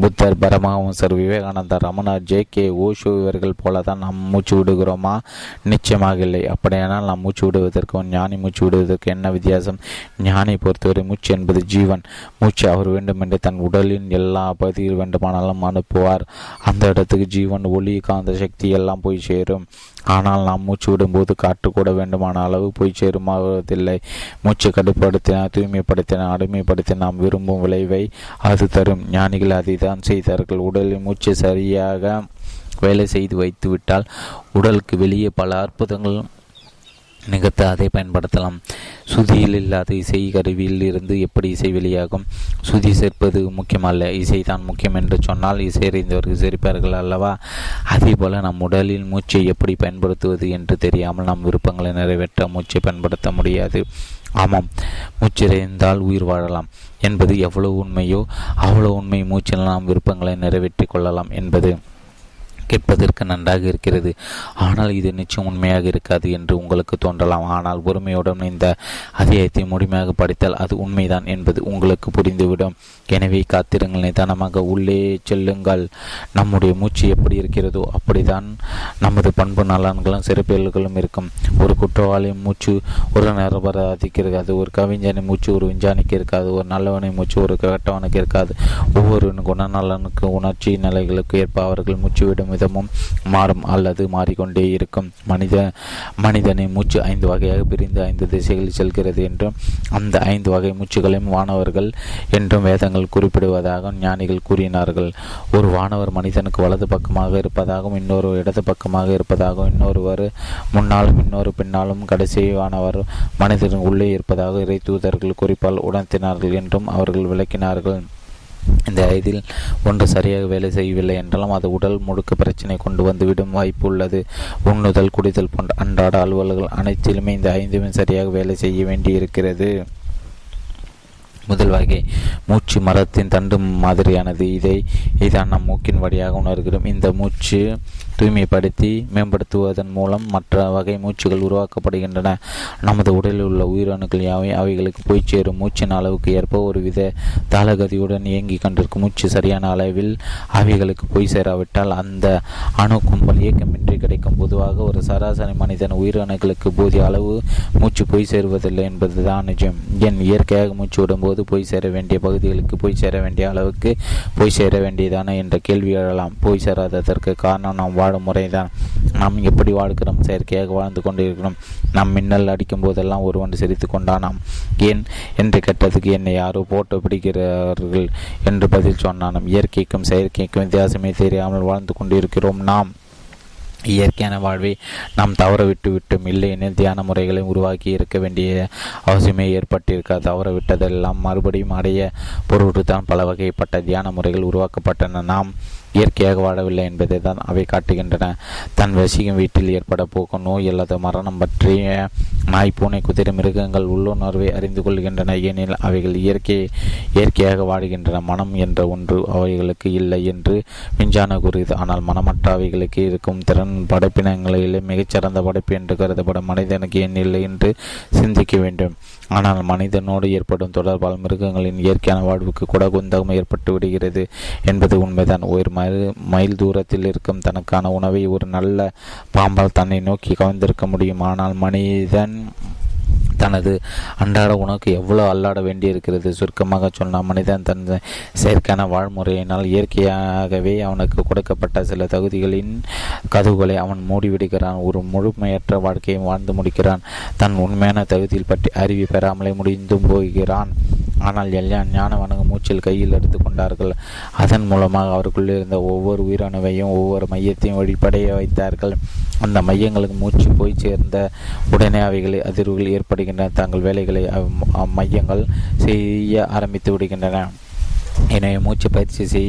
புத்தர் பரமஹம்சர் விவேகானந்தர் ரமணா ஜே கே ஓஷோ இவர்கள் போல தான் நாம் மூச்சு விடுகிறோமா? நிச்சயமாக இல்லை. அப்படியானால் நாம் மூச்சு விடுவதற்கும் ஞானி மூச்சு விடுவதற்கு என்ன வித்தியாசம்? ஞானி பொறுத்தவரை மூச்சு என்பது ஜீவன். மூச்சு அவர் வேண்டுமென்று தன் உடலின் எல்லா பகுதியில் வேண்டுமானாலும் அனுப்புவார். அந்த இடத்துக்கு ஜீவன் ஒளி காந்த சக்தி எல்லாம் போய் சேரும். ஆனால் நாம் மூச்சு விடும்போது காற்று கூட வேண்டுமான அளவு போய் சேருமாவதில்லை மூச்சு கட்டுப்படுத்தின தூய்மைப்படுத்தின அடிமைப்படுத்தி நாம் விரும்பும் விளைவை அது தரும். ஞானிகள் அதை தான் செய்தார்கள். உடலில் மூச்சு சரியாக வேலை செய்து வைத்துவிட்டால் உடலுக்கு வெளியே பல அற்புதங்கள் நிகழ்த்த அதை பயன்படுத்தலாம். சுதியில் இல்லாத இசை கருவியில் இருந்து எப்படி இசை வெளியாகும்? சுதி சேர்ப்பது முக்கியமல்ல. இசை தான் முக்கியம் என்று சொன்னால் இசை அறிந்தவர்கள் சிரிப்பார்கள் அல்லவா? அதே போல நம் உடலில் மூச்சை எப்படி பயன்படுத்துவது என்று தெரியாமல் நம் விருப்பங்களை நிறைவேற்ற மூச்சை பயன்படுத்த முடியாது. ஆமாம் மூச்சிறைந்தால் உயிர் வாழலாம். என்பது எவ்வளவு உண்மையோ அவ்வளவு உண்மை மூச்சில் நாம் விருப்பங்களை நிறைவேற்றிக் கொள்ளலாம் என்பது. கேட்பதற்கு நன்றாக இருக்கிறது. ஆனால் இது நிச்சயம் உண்மையாக இருக்காது என்று உங்களுக்கு தோன்றலாம். ஆனால் பொறுமையுடன் இந்த அத்தியாயத்தை முழுமையாக படித்தால் அது உண்மைதான் என்பது உங்களுக்கு புரிந்துவிடும். எனவே காத்திரங்கள் நிதானமாக உள்ளே செல்லுங்கள். நம்முடைய மூச்சு எப்படி இருக்கிறதோ அப்படிதான் நமது பண்பு நலன்களும் சிறப்பியல்களும் இருக்கும். ஒரு குற்றவாளி மூச்சு ஒரு நிரபராதிக்கு இருக்காது ஒரு கவிஞனின் மூச்சு ஒரு விஞ்ஞானிக்கு இருக்காது ஒரு நல்லவனை மூச்சு ஒரு கெட்டவனுக்கு இருக்காது. ஒவ்வொரு குணநலனுக்கு உணர்ச்சி நிலைகளுக்கு ஏற்ப அவர்கள் மூச்சு விடும் விதமும் மாறும் அல்லது மாறிக்கொண்டே இருக்கும். மனித மனிதனை மூச்சு ஐந்து வகையாக பிரிந்து ஐந்து திசைகளில் செல்கிறது என்றும் அந்த ஐந்து வகை மூச்சுகளையும் வானவர்கள் என்றும் வேதங்கள் குறிப்பிடுவதாக ஞானிகள் கூறினார்கள். ஒரு வானவர் மனிதனுக்கு வலது பக்கமாக இருப்பதாகவும் இன்னொரு இடது பக்கமாக இருப்பதாகவும் இன்னொருவர் முன்னாலும் இன்னொரு பின்னாலும் கடைசி வானவர் மனிதன் உள்ளே இருப்பதாக இறை தூதர்கள் குறிப்பால் உணர்த்தினார்கள் என்றும் அவர்கள் விளக்கினார்கள். இந்த இதில் ஒன்று சரியாக வேலை செய்யவில்லை என்றாலும் அது உடல் முழுக்க பிரச்சனை கொண்டு வந்துவிடும் வாய்ப்பு உள்ளது. உண்ணுதல் குடிதல் போன்ற அன்றாட அலுவல்கள் அனைத்திலுமே இந்த ஐந்துமே சரியாக வேலை செய்ய வேண்டி இருக்கிறது முதல் வகை மூச்சு மரத்தின் தண்டு மாதிரியானது. இதை இதான் நம் மூக்கின் வழியாக உணர்கிறோம். இந்த மூச்சு தூய்மைப்படுத்தி மேம்படுத்துவதன் மூலம் மற்ற வகை மூச்சுகள் உருவாக்கப்படுகின்றன. நமது உடலில் உள்ள உயிரணுக்கள் யாவை? அவைகளுக்கு போய் சேரும் மூச்சின் அளவுக்கு ஏற்ப ஒரு வித தாளகதியுடன் இயங்கி கொண்டிருக்கும் மூச்சு சரியான அளவில் அவைகளுக்கு போய் சேராவிட்டால் அந்த அணு கும்பல் இயக்கமின்றி கிடைக்கும். பொதுவாக ஒரு சராசரி மனிதன் உயிரணுக்களுக்கு போதிய அளவு மூச்சு போய் சேருவதில்லை என்பதுதான் நிஜம். என் இயற்கையாக மூச்சு விடும்போது போய் சேர வேண்டிய பகுதிகளுக்கு போய் சேர வேண்டிய அளவுக்கு போய் சேர வேண்டியதான என்ற கேள்வி எழலாம். போய் சேராததற்கு காரணம் நாம் வாழும் முறைதான். நாம் எப்படி வாழ்கிறோம்? செயற்கையாக வாழ்ந்து கொண்டிருக்கிறோம். நாம் மின்னல் அடிக்கும் போதெல்லாம் ஒருவன் சிரித்து கொண்டானாம் ஏன்? என்று கேட்டதுக்கு என்னை யாரோ போட்டோ பிடிக்கிறார்கள் என்று பதில் சொன்னானாம். இயற்கைக்கும் செயற்கைக்கும் வித்தியாசமே தெரியாமல் வாழ்ந்து கொண்டிருக்கிறோம் நாம். இயற்கையான வாழ்வை நாம் தவற விட்டு விட்டோம் இல்லையெனில் தியான முறைகளை உருவாக்கி இருக்க வேண்டிய அவசியமே ஏற்பட்டிருக்காது தவற விட்டதெல்லாம் மறுபடியும் அடைய பொருட்டு தான் பல வகைப்பட்ட தியான முறைகள் உருவாக்கப்பட்டன. நாம் இயற்கையாக வாழவில்லை என்பதை தான் அவை காட்டுகின்றன. தன் வசிக்கும் வீட்டில் ஏற்பட போக்கும் நோய் அல்லது மரணம் பற்றிய நாய் பூனை குதிரை மிருகங்கள் உள்ளுணர்வை அறிந்து கொள்கின்றன. ஏனெனில் அவைகள் இயற்கை இயற்கையாக வாடுகின்றன மனம் என்ற ஒன்று அவைகளுக்கு இல்லை என்று விஞ்ஞான கூறியது ஆனால் மனமற்ற அவைகளுக்கு இருக்கும் திறன் படைப்பினங்களிலே மிகச்சிறந்த படைப்பு என்று கருதப்படும். மனிதனுக்கு ஏன் இல்லை என்று சிந்திக்க வேண்டும். ஆனால் மனிதனோடு ஏற்படும் தொடர்பால் மிருகங்களின் இயற்கையான வாழ்வுக்கு கூட குந்தகம் ஏற்பட்டு விடுகிறது என்பது உண்மைதான். ஒரு மைல் மைல் தூரத்தில் இருக்கும் தனக்கான உணவை ஒரு நல்ல பாம்பால் தன்னை நோக்கி கவர்ந்திருக்க முடியும். ஆனால் மனிதன் தனது அன்றாட உணவுக்கு எவ்வளோ அல்லாட வேண்டியிருக்கிறது? சுருக்கமாக சொன்னால் மனிதன் தன் செயற்கான வாழ்முறையினால் இயற்கையாகவே அவனுக்கு கொடுக்கப்பட்ட சில தகுதிகளின் கதவுகளை அவன் மூடிவிடுகிறான். ஒரு முழுமையற்ற வாழ்க்கையை வாழ்ந்து முடிக்கிறான். தன் உண்மையான தகுதியில் பற்றி அறிவி பெறாமலே முடிந்தும் போகிறான். ஆனால் எல்லா ஞானவனங்க மூச்சில் கையில் எடுத்து கொண்டார்கள் அதன் மூலமாக அவருக்குள்ளே இருந்த ஒவ்வொரு உயிரணுவையும் ஒவ்வொரு மையத்தையும் வழிபடைய வைத்தார்கள். அந்த மையங்களுக்கு மூச்சு போய் சேர்ந்த உடனே அவைகளை அதிர்வுகள் ஏற்படுகின்றன. தங்கள் வேலைகளை மையங்கள் செய்ய ஆரம்பித்து விடுகின்றன. எனவே மூச்சு பயிற்சி செய்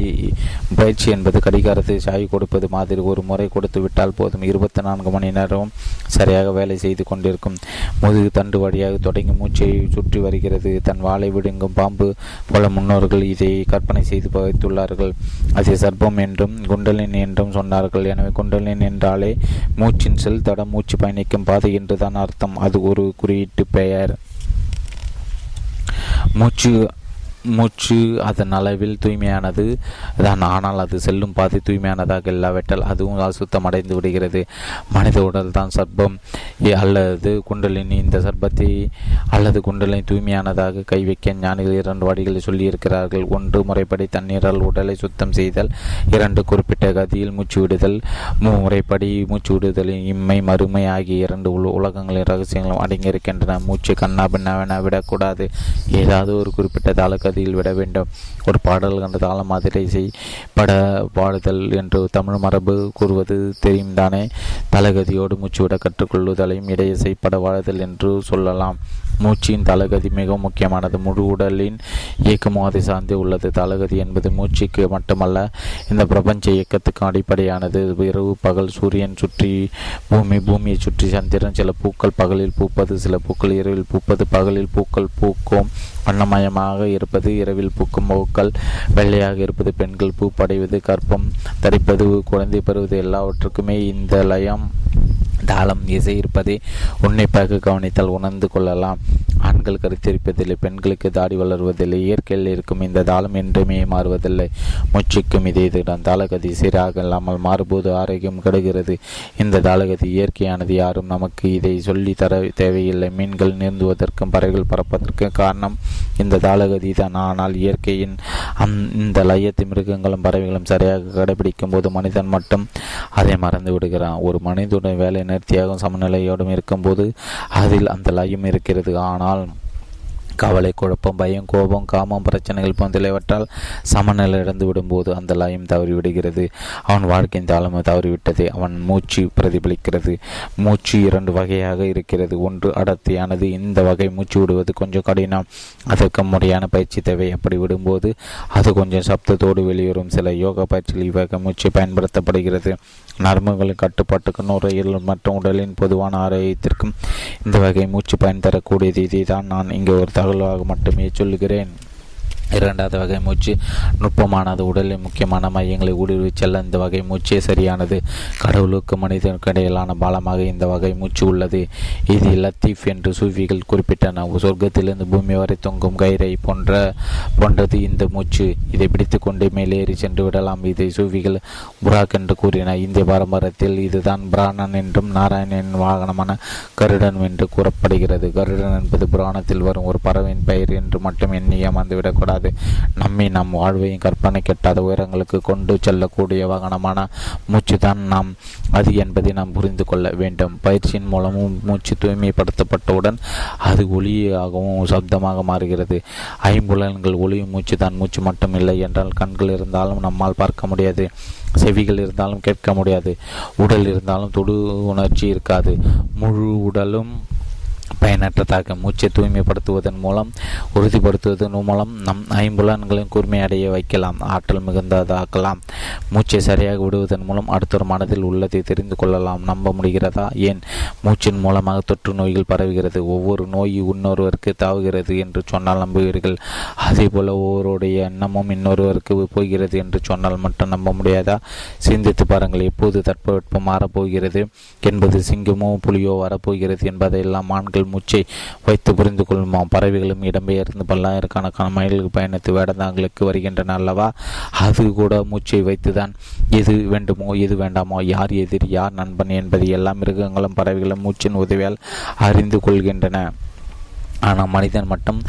பயிற்சி என்பது கடிகாரத்தை சாய் கொடுப்பது மாதிரி ஒரு முறை கொடுத்து விட்டால் போதும். இருபத்தி நான்கு மணி நேரமும் சரியாக வேலை செய்து கொண்டிருக்கும். முதுகு தண்டு வழியாக தொடங்கி மூச்சை சுற்றி வருகிறது. தன் வாளை விடுங்கும் பாம்பு போல முன்னோர்கள் இதை கற்பனை செய்து வைத்துள்ளார்கள் அதை சர்ப்பம் என்றும் குண்டலின் என்றும் சொன்னார்கள். எனவே குண்டலின் என்றாலே மூச்சின் செல் தடம் மூச்சு பயணிக்கும் பாதை என்றுதான் அர்த்தம். அது ஒரு குறியீட்டு பெயர். மூச்சு மூச்சு அதன் அளவில் தூய்மையானது. தான் ஆனால் அது செல்லும் பாதை தூய்மையானதாக இல்லாவிட்டால் அதுவும் அசுத்தமடைந்து விடுகிறது. மனித உடல் தான் சர்ப்பம். அல்லது குண்டலினி இந்த சர்ப்பத்தை அல்லது குண்டலினி தூய்மையானதாக கை வைக்க ஞானிகள் இரண்டு வழிகளை சொல்லியிருக்கிறார்கள். ஒன்று முறைப்படி தண்ணீரால் உடலை சுத்தம் செய்தல். இரண்டு குறிப்பிட்ட கதியில் மூச்சு விடுதல். முறைப்படி மூச்சு விடுதலின் இம்மை மறுமை ஆகிய இரண்டு உலகங்களின் ரகசியங்களும் அடங்கியிருக்கின்றன. மூச்சு கண்ணா பின்னாவென விடக்கூடாது. ஏதாவது ஒரு குறிப்பிட்ட தாலுக்கு பாதியில் விட வேண்டும். ஒரு பாடல் கண்ட தாள மாதிரி பட பாடுதல் என்று தமிழ் மரபு கூறுவது தெரியும் தானே? தலகதியோடு மூச்சுவிட கற்றுக்கொள்ளுதலையும் இடையிசை பட வாழுதல் என்று சொல்லலாம். மூச்சின் தலகதி மிகவும் முக்கியமானது. முழு உடலின் இயக்கமும் அதை சார்ந்தே உள்ளது. தலகதி என்பது மூச்சுக்கு மட்டுமல்ல இந்த பிரபஞ்ச இயக்கத்துக்கு அடிப்படையானது. இரவு பகல் சூரியன் சுற்றி பூமி பூமியை சுற்றி சந்திரன். சில பூக்கள் பகலில் பூப்பது சில பூக்கள் இரவில் பூப்பது. பகலில் பூக்கள் பூக்கும் வண்ணமயமாக இருப்பது இரவில் பூக்கும் பூக்கள் வெள்ளையாக இருப்பது பெண்கள் பூப்படைவது கற்பம் தரிப்பது குழந்தை பெறுவது எல்லாவற்றுக்குமே இந்த லயம் தாளம் இசை இருப்பதை உன்னிப்பாக கவனித்தால் உணர்ந்து கொள்ளலாம். ஆண்கள் கருத்திருப்பதில்லை பெண்களுக்கு தாடி வளருவதில்லை இயற்கையில் இருக்கும் இந்த தாளம் என்றுமே மாறுவதில்லை. மூச்சுக்கும் இதே இதுதான் தாளகதி சீராக இல்லாமல் மாறுபோது ஆரோக்கியம் கெடுகிறது. இந்த தாளகதி இயற்கையானது. யாரும் நமக்கு இதை சொல்லி தர தேவையில்லை. மீன்கள் நீந்துவதற்கும் பறவைகள் பறப்பதற்கும் காரணம் இந்த தாளகதி தான். ஆனால் இயற்கையின் அந் இந்த லயத்து மிருகங்களும் பறவைகளும் சரியாக கடைபிடிக்கும் போது மனிதன் மட்டும் அதை மறந்து விடுகிறான். ஒரு மனிதனுடைய வேலை நேர்த்தியாகவும் சமநிலையோடும் இருக்கும்போது அதில் அந்த லயம் இருக்கிறது. ஆனால் கவலை குழப்பம் பயம் கோபம் காமம் பிரச்சனைகள் போன்றவற்றால் சமநிலை இழந்து விடும்போது அந்த லயம் தவறிவிடுகிறது. அவன் வாழ்க்கையின் தாளம் தவறிவிட்டது. அவன் மூச்சு பிரதிபலிக்கிறது. மூச்சு இரண்டு வகையாக இருக்கிறது. ஒன்று அடர்த்தியானது. இந்த வகை மூச்சு விடுவது கொஞ்சம் கடினம். அதற்கு முறையான பயிற்சி தேவை. அப்படி விடும்போது அது கொஞ்சம் சப்தத்தோடு வெளிவரும் சில யோகா பயிற்சியில் இவ்வகை மூச்சு பயன்படுத்தப்படுகிறது. நரம்புகளின் கட்டுப்பாட்டுக்கு நுரையில் மற்றும் உடலின் பொதுவான ஆரோக்கியத்திற்கும் இந்த வகை மூச்சு பயன் தரக்கூடியது. இதை தான் நான் இங்கே ஒரு தகவலாக மட்டுமே சொல்லுகிறேன். இரண்டாவது வகை மூச்சு நுட்பமானது. உடலின் முக்கியமான மையங்களை ஊடுருவி செல்ல இந்த வகை மூச்சே சரியானது. கடவுளுக்கு மனிதனுக்கு இடையிலான பாலமாக இந்த வகை மூச்சு உள்ளது. இது லத்தீஃப் என்று சூஃபிகள் குறிப்பிட்டன. சொர்க்கத்திலிருந்து பூமி வரை தொங்கும் கயிறை போன்ற போன்றது இந்த மூச்சு. இதை பிடித்து கொண்டு மேலேறி சென்று விடலாம். இதை சூஃபிகள் புராக் என்று கூறின. இந்திய பாரம்பரியத்தில் இதுதான் பிராணன் என்றும் நாராயணனின் வாகனமான கருடன் என்று கூறப்படுகிறது. கருடன் என்பது புராணத்தில் வரும் ஒரு பறவையின் பெயர் என்று மட்டும் எண்ணி ஏமாந்துவிடக்கூடாது கூடாது நம்மை நம் வாழ்வையும் கற்பனை கெட்டாத உயரங்களுக்கு கொண்டு செல்லக்கூடிய வாகனமான மூச்சு தான் நாம். அது என்பதை நாம் புரிந்து கொள்ள வேண்டும். பயிற்சியின் மூலமும் மூச்சு தூய்மைப்படுத்தப்பட்டவுடன் அது ஒளியாகவும் சப்தமாக மாறுகிறது. ஐம்புலன்கள் ஒளியும் மூச்சு தான் மூச்சு மட்டும் இல்லை என்றால் கண்கள் இருந்தாலும் நம்மால் பார்க்க முடியாது. செவிகள் இருந்தாலும் கேட்க முடியாது. உடல் இருந்தாலும் தொடு உணர்ச்சி இருக்காது. முழு உடலும் பயனற்றதாக மூச்சை தூய்மைப்படுத்துவதன் மூலம் உறுதிப்படுத்துவதன் மூலம் நம் ஐம்புலன்களையும் கூர்மையடைய வைக்கலாம் ஆற்றல் மிகுந்ததாக்கலாம். மூச்சை சரியாக விடுவதன் மூலம் அடுத்தொரு மனதில் உள்ளதை தெரிந்து கொள்ளலாம். நம்ப முடிகிறதா? ஏன்? மூச்சின் மூலமாக தொற்று நோய்கள் பரவுகிறது. ஒவ்வொரு நோய் இன்னொருவருக்கு தாவுகிறது என்று சொன்னால் நம்புவீர்கள். அதே போல ஒவ்வொருடைய எண்ணமும் இன்னொருவருக்கு போகிறது என்று சொன்னால் மட்டும் நம்ப முடியாதா? சிந்தித்து பாருங்கள். எப்போது தட்பவெட்பம் மாறப்போகிறது? என்பது சிங்கமோ புலியோ வரப்போகிறது என்பதையெல்லாம் ஆண்கள் மூச்சை வைத்து புரிந்து கொள்ளுமாம். பறவைகளும் இடம்பெயர்ந்து பல்லாயிரக்கணக்கான மைல்கள் பயணித்து வேடந்தாங்களுக்கு வருகின்றன அல்லவா? அது கூட மூச்சை வைத்துதான். எது வேண்டுமோ எது வேண்டாமோ யார் எதிரி யார் நண்பன் என்பதை எல்லா மிருகங்களும் பறவைகளும் மூச்சின் உதவியால் அறிந்து கொள்கின்றன. ஆனால் மனிதன் மட்டும்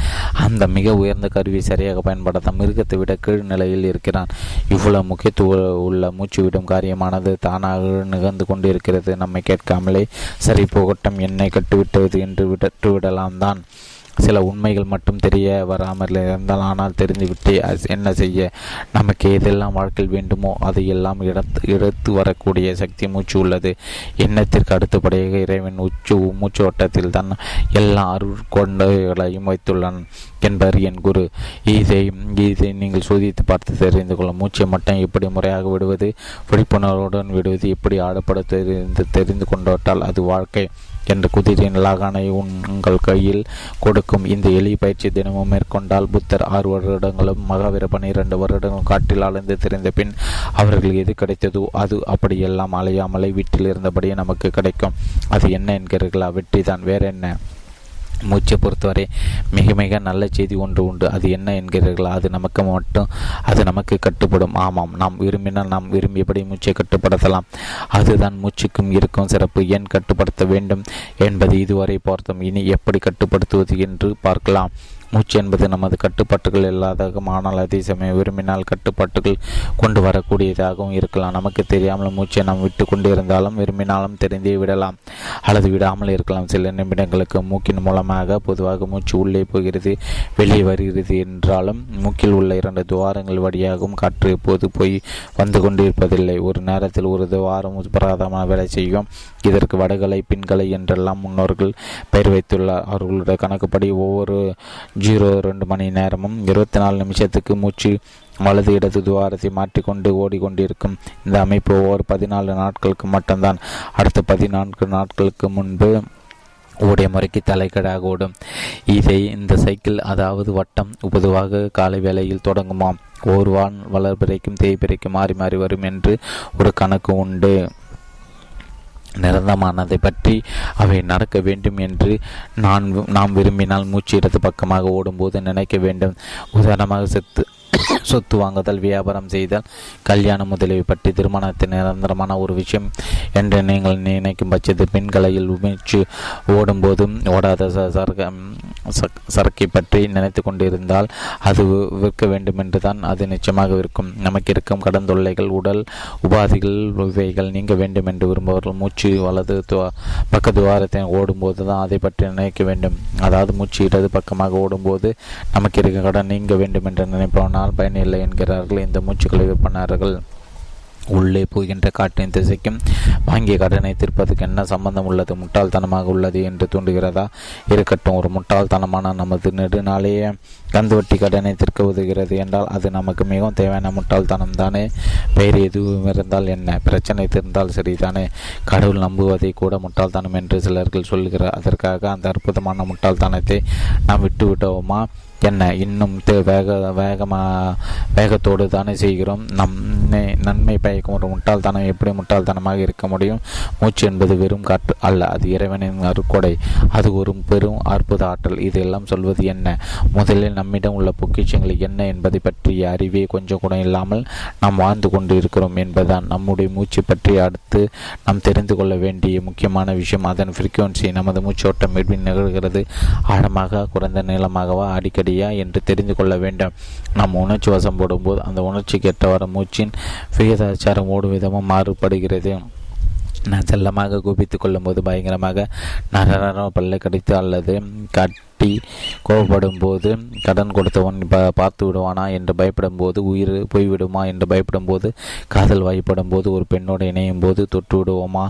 அந்த மிக உயர்ந்த கருவியை சரியாக பயன்படுத்த மிருகத்தை விட கீழ்நிலையில் இருக்கிறான். இவ்வளவு முக்கியத்துவ உள்ள மூச்சு விடும் காரியமானது தானாக நிகழ்ந்து கொண்டிருக்கிறது. நம்மை கேட்காமலே சரி போகட்டும் என்னை கட்டுவிட்டது என்று விட்டு விடலாம் தான் சில உண்மைகள் மட்டும் தெரிய வராமல் இருந்தால் ஆனால் தெரிந்துவிட்டு என்ன செய்ய? நமக்கு எதெல்லாம் வாழ்க்கையில் வேண்டுமோ அதையெல்லாம் இடத்து எடுத்து வரக்கூடிய சக்தி மூச்சு உள்ளது. எண்ணத்திற்கு அடுத்தபடியாக இறைவன் உச்சு மூச்சு ஓட்டத்தில் தான் எல்லா அருள் கொண்டைகளையும் வைத்துள்ளான் என்பார் என் குரு. இதை இதை நீங்கள் சோதித்து பார்த்து தெரிந்து கொள்ளும் மூச்சை மட்டும் எப்படி முறையாக விடுவது விழிப்புணர்வுடன் விடுவது எப்படி ஆடப்பட தெரிந்து தெரிந்து கொண்டோட்டால் அது வாழ்க்கை. என்ற குதிரையின் லாகானை உங்கள் கையில் கொடுக்கும். இந்த எளிய பயிற்சி தினமும் மேற்கொண்டால் புத்தர் ஆறு வருடங்களும் மகாவீர பன்னிரண்டு வருடங்களும் காட்டில் அலைந்து திரிந்த பின் அவர்கள் எது கிடைத்ததோ அது அப்படியெல்லாம் அலையாமலை வீட்டில் இருந்தபடியே நமக்கு கிடைக்கும். அது என்ன என்கிறீர்களா? வெற்றி தான் வேற என்ன மூச்சை பொறுத்தவரை மிக மிக நல்ல செய்தி ஒன்று உண்டு. அது என்ன என்கிறீர்கள்? அது நமக்கு மட்டும் அது நமக்கு கட்டுப்படும். ஆமாம் நாம் விரும்பினால் நாம் விரும்பியபடி மூச்சை கட்டுப்படுத்தலாம். அதுதான் மூச்சுக்கும் இருக்கும் சிறப்பு. ஏன் கட்டுப்படுத்த வேண்டும் என்பது இதுவரை பார்த்தோம். இனி எப்படி கட்டுப்படுத்துவது என்று பார்க்கலாம். மூச்சு என்பது நமது கட்டுப்பாட்டுகள் இல்லாததாகவும் ஆனால் அதே சமயம் விரும்பினால் கட்டுப்பாட்டுகள் கொண்டு வரக்கூடியதாகவும் இருக்கலாம். நமக்கு தெரியாமல் மூச்சை நாம் விட்டு கொண்டு இருந்தாலும் விரும்பினாலும் தெரிந்தே விடலாம் அல்லது விடாமல் இருக்கலாம். சில நிமிடங்களுக்கு மூக்கின் மூலமாக பொதுவாக மூச்சு உள்ளே போகிறது வெளியே வருகிறது என்றாலும் மூக்கில் உள்ள இரண்டு துவாரங்கள் வழியாகவும் காற்று எப்போது போய் வந்து கொண்டிருப்பதில்லை. ஒரு நேரத்தில் ஒரு துவாரம் பிரகாதமான வேலை செய்யும். இதற்கு வடகலை பின்கலை என்றெல்லாம் முன்னோர்கள் பெயர் வைத்துள்ளார். அவர்களுடைய கணக்குப்படி ஒவ்வொரு ஜீரோ ரெண்டு மணி நேரமும் இருபத்தி நாலு நிமிஷத்துக்கு மூச்சு வலது இடது துவாரத்தை மாற்றிக்கொண்டு ஓடிக்கொண்டிருக்கும். இந்த அமைப்பு ஒவ்வொரு பதினாலு நாட்களுக்கு மட்டும்தான். அடுத்த பதினான்கு நாட்களுக்கு முன்பு ஓடிய முறைக்கு தலைக்கடாக ஓடும். இதை இந்த சைக்கிள் அதாவது வட்டம் பொதுவாக காலை வேளையில் தொடங்குமாம். ஒரு வான் வளர்பிறைக்கும் தேய்பிறைக்கும் மாறி மாறி வரும் என்று ஒரு கணக்கு உண்டு. நிரந்தரமானதை பற்றி அவை நடக்க வேண்டும் என்று நான் நாம் விரும்பினால் மூச்சு இடது பக்கமாக ஓடும்போது நினைக்க வேண்டும். உதாரணமாக செத்து சொத்து வாங்குதல் வியாபாரம் செய்தல் கல்யாணம் முதலியவை பற்றி திருமணத்தின் நிரந்தரமான ஒரு விஷயம். என்று நீங்கள் நினைக்கும் பட்சத்தில் பெண்களையில் உமிழ்ச்சி ஓடும்போதும் ஓடாத சரக சரக்கை பற்றி நினைத்து கொண்டிருந்தால் அது விற்க வேண்டும் என்று தான் அது நிச்சயமாக இருக்கும் நமக்கு இருக்கும் கடன் தொல்லைகள் உடல் உபாதிகள் இவைகள் நீங்க வேண்டும் என்று விரும்புபவர்கள் மூச்சு வலது பக்க துவாரத்தை ஓடும்போது தான் அதை பற்றி நினைக்க வேண்டும். அதாவது மூச்சு இடது பக்கமாக ஓடும்போது நமக்கு இருக்கும் கடன் நீங்க வேண்டும் என்று ஆனால் பயனில்லை என்கிறார்கள். இந்த மூச்சுக்களை விற்பனர்கள் உள்ளே போகின்ற காற்றின் திசைக்கும் வாங்கிய கடனை தீர்ப்பதற்கு என்ன சம்பந்தம் உள்ளது? முட்டாள்தனமாக உள்ளது என்று தூண்டுகிறதா? இருக்கட்டும் ஒரு முட்டாள்தனமான நமது நெடுநாளைய கந்துவட்டி கடனை தீர்க்க உதவுகிறது என்றால் அது நமக்கு மிகவும் தேவையான முட்டாள்தனம் தானே? வேறு எதுவும் இருந்தால் என்ன? பிரச்சனை தீர்ந்தால் சரிதானே? கடவுள் நம்புவதை கூட முட்டாள்தனம் என்று சிலர்கள் சொல்கிறார் அதற்காக அந்த அற்புதமான முட்டாள்தனத்தை நாம் விட்டுவிட்டோமா என்ன இன்னும் வேக வேகமாக வேகத்தோடு தானே செய்கிறோம். நம்மை நன்மை பயக்கும் ஒரு முட்டாள்தனம் எப்படி முட்டாள்தனமாக இருக்க முடியும்? மூச்சு என்பது வெறும் காற்று அல்ல அது இறைவனின் அருக்கொடை. அது ஒரு பெரும் அற்புத ஆற்றல். இதெல்லாம் சொல்வது என்ன? முதலில் நம்மிடம் உள்ள பொக்கிஷங்கள் என்ன என்பதை பற்றிய அறிவே கொஞ்சம் கூட இல்லாமல் நாம் வாழ்ந்து கொண்டு இருக்கிறோம் என்பதுதான். நம்முடைய மூச்சு பற்றி அடுத்து நாம் தெரிந்து கொள்ள வேண்டிய முக்கியமான விஷயம் அதன் ஃப்ரீக்குவன்சி நமது மூச்சோட்டம் எப்படி நிகழ்கிறது. ஆழமாக குறைந்த நீளமாகவா அடிக்கடி சரியா என்று தெரிந்து கொள்ள வேண்டும். நாம் உணர்ச்சி வசம் போடும்போது அந்த உணர்ச்சிக்கு ஏற்றவாறு மூச்சின் விகிதாச்சாரம் ஓடும் விதமும் மாறுபடுகிறது. நான் செல்லமாக குபித்து கொள்ளும்போது பயங்கரமாக நர பல்லை கடித்து அல்லது கட் கட்டி கோபப்படும் போது கடன் கொடுத்தவன் பார்த்து விடுவானா என்று பயப்படும் போது உயிர் போய்விடுமா என்று பயப்படும் போது காதல் வாய்ப்படும் போது ஒரு பெண்ணோடு இணையும் போது தொற்று விடுவோமா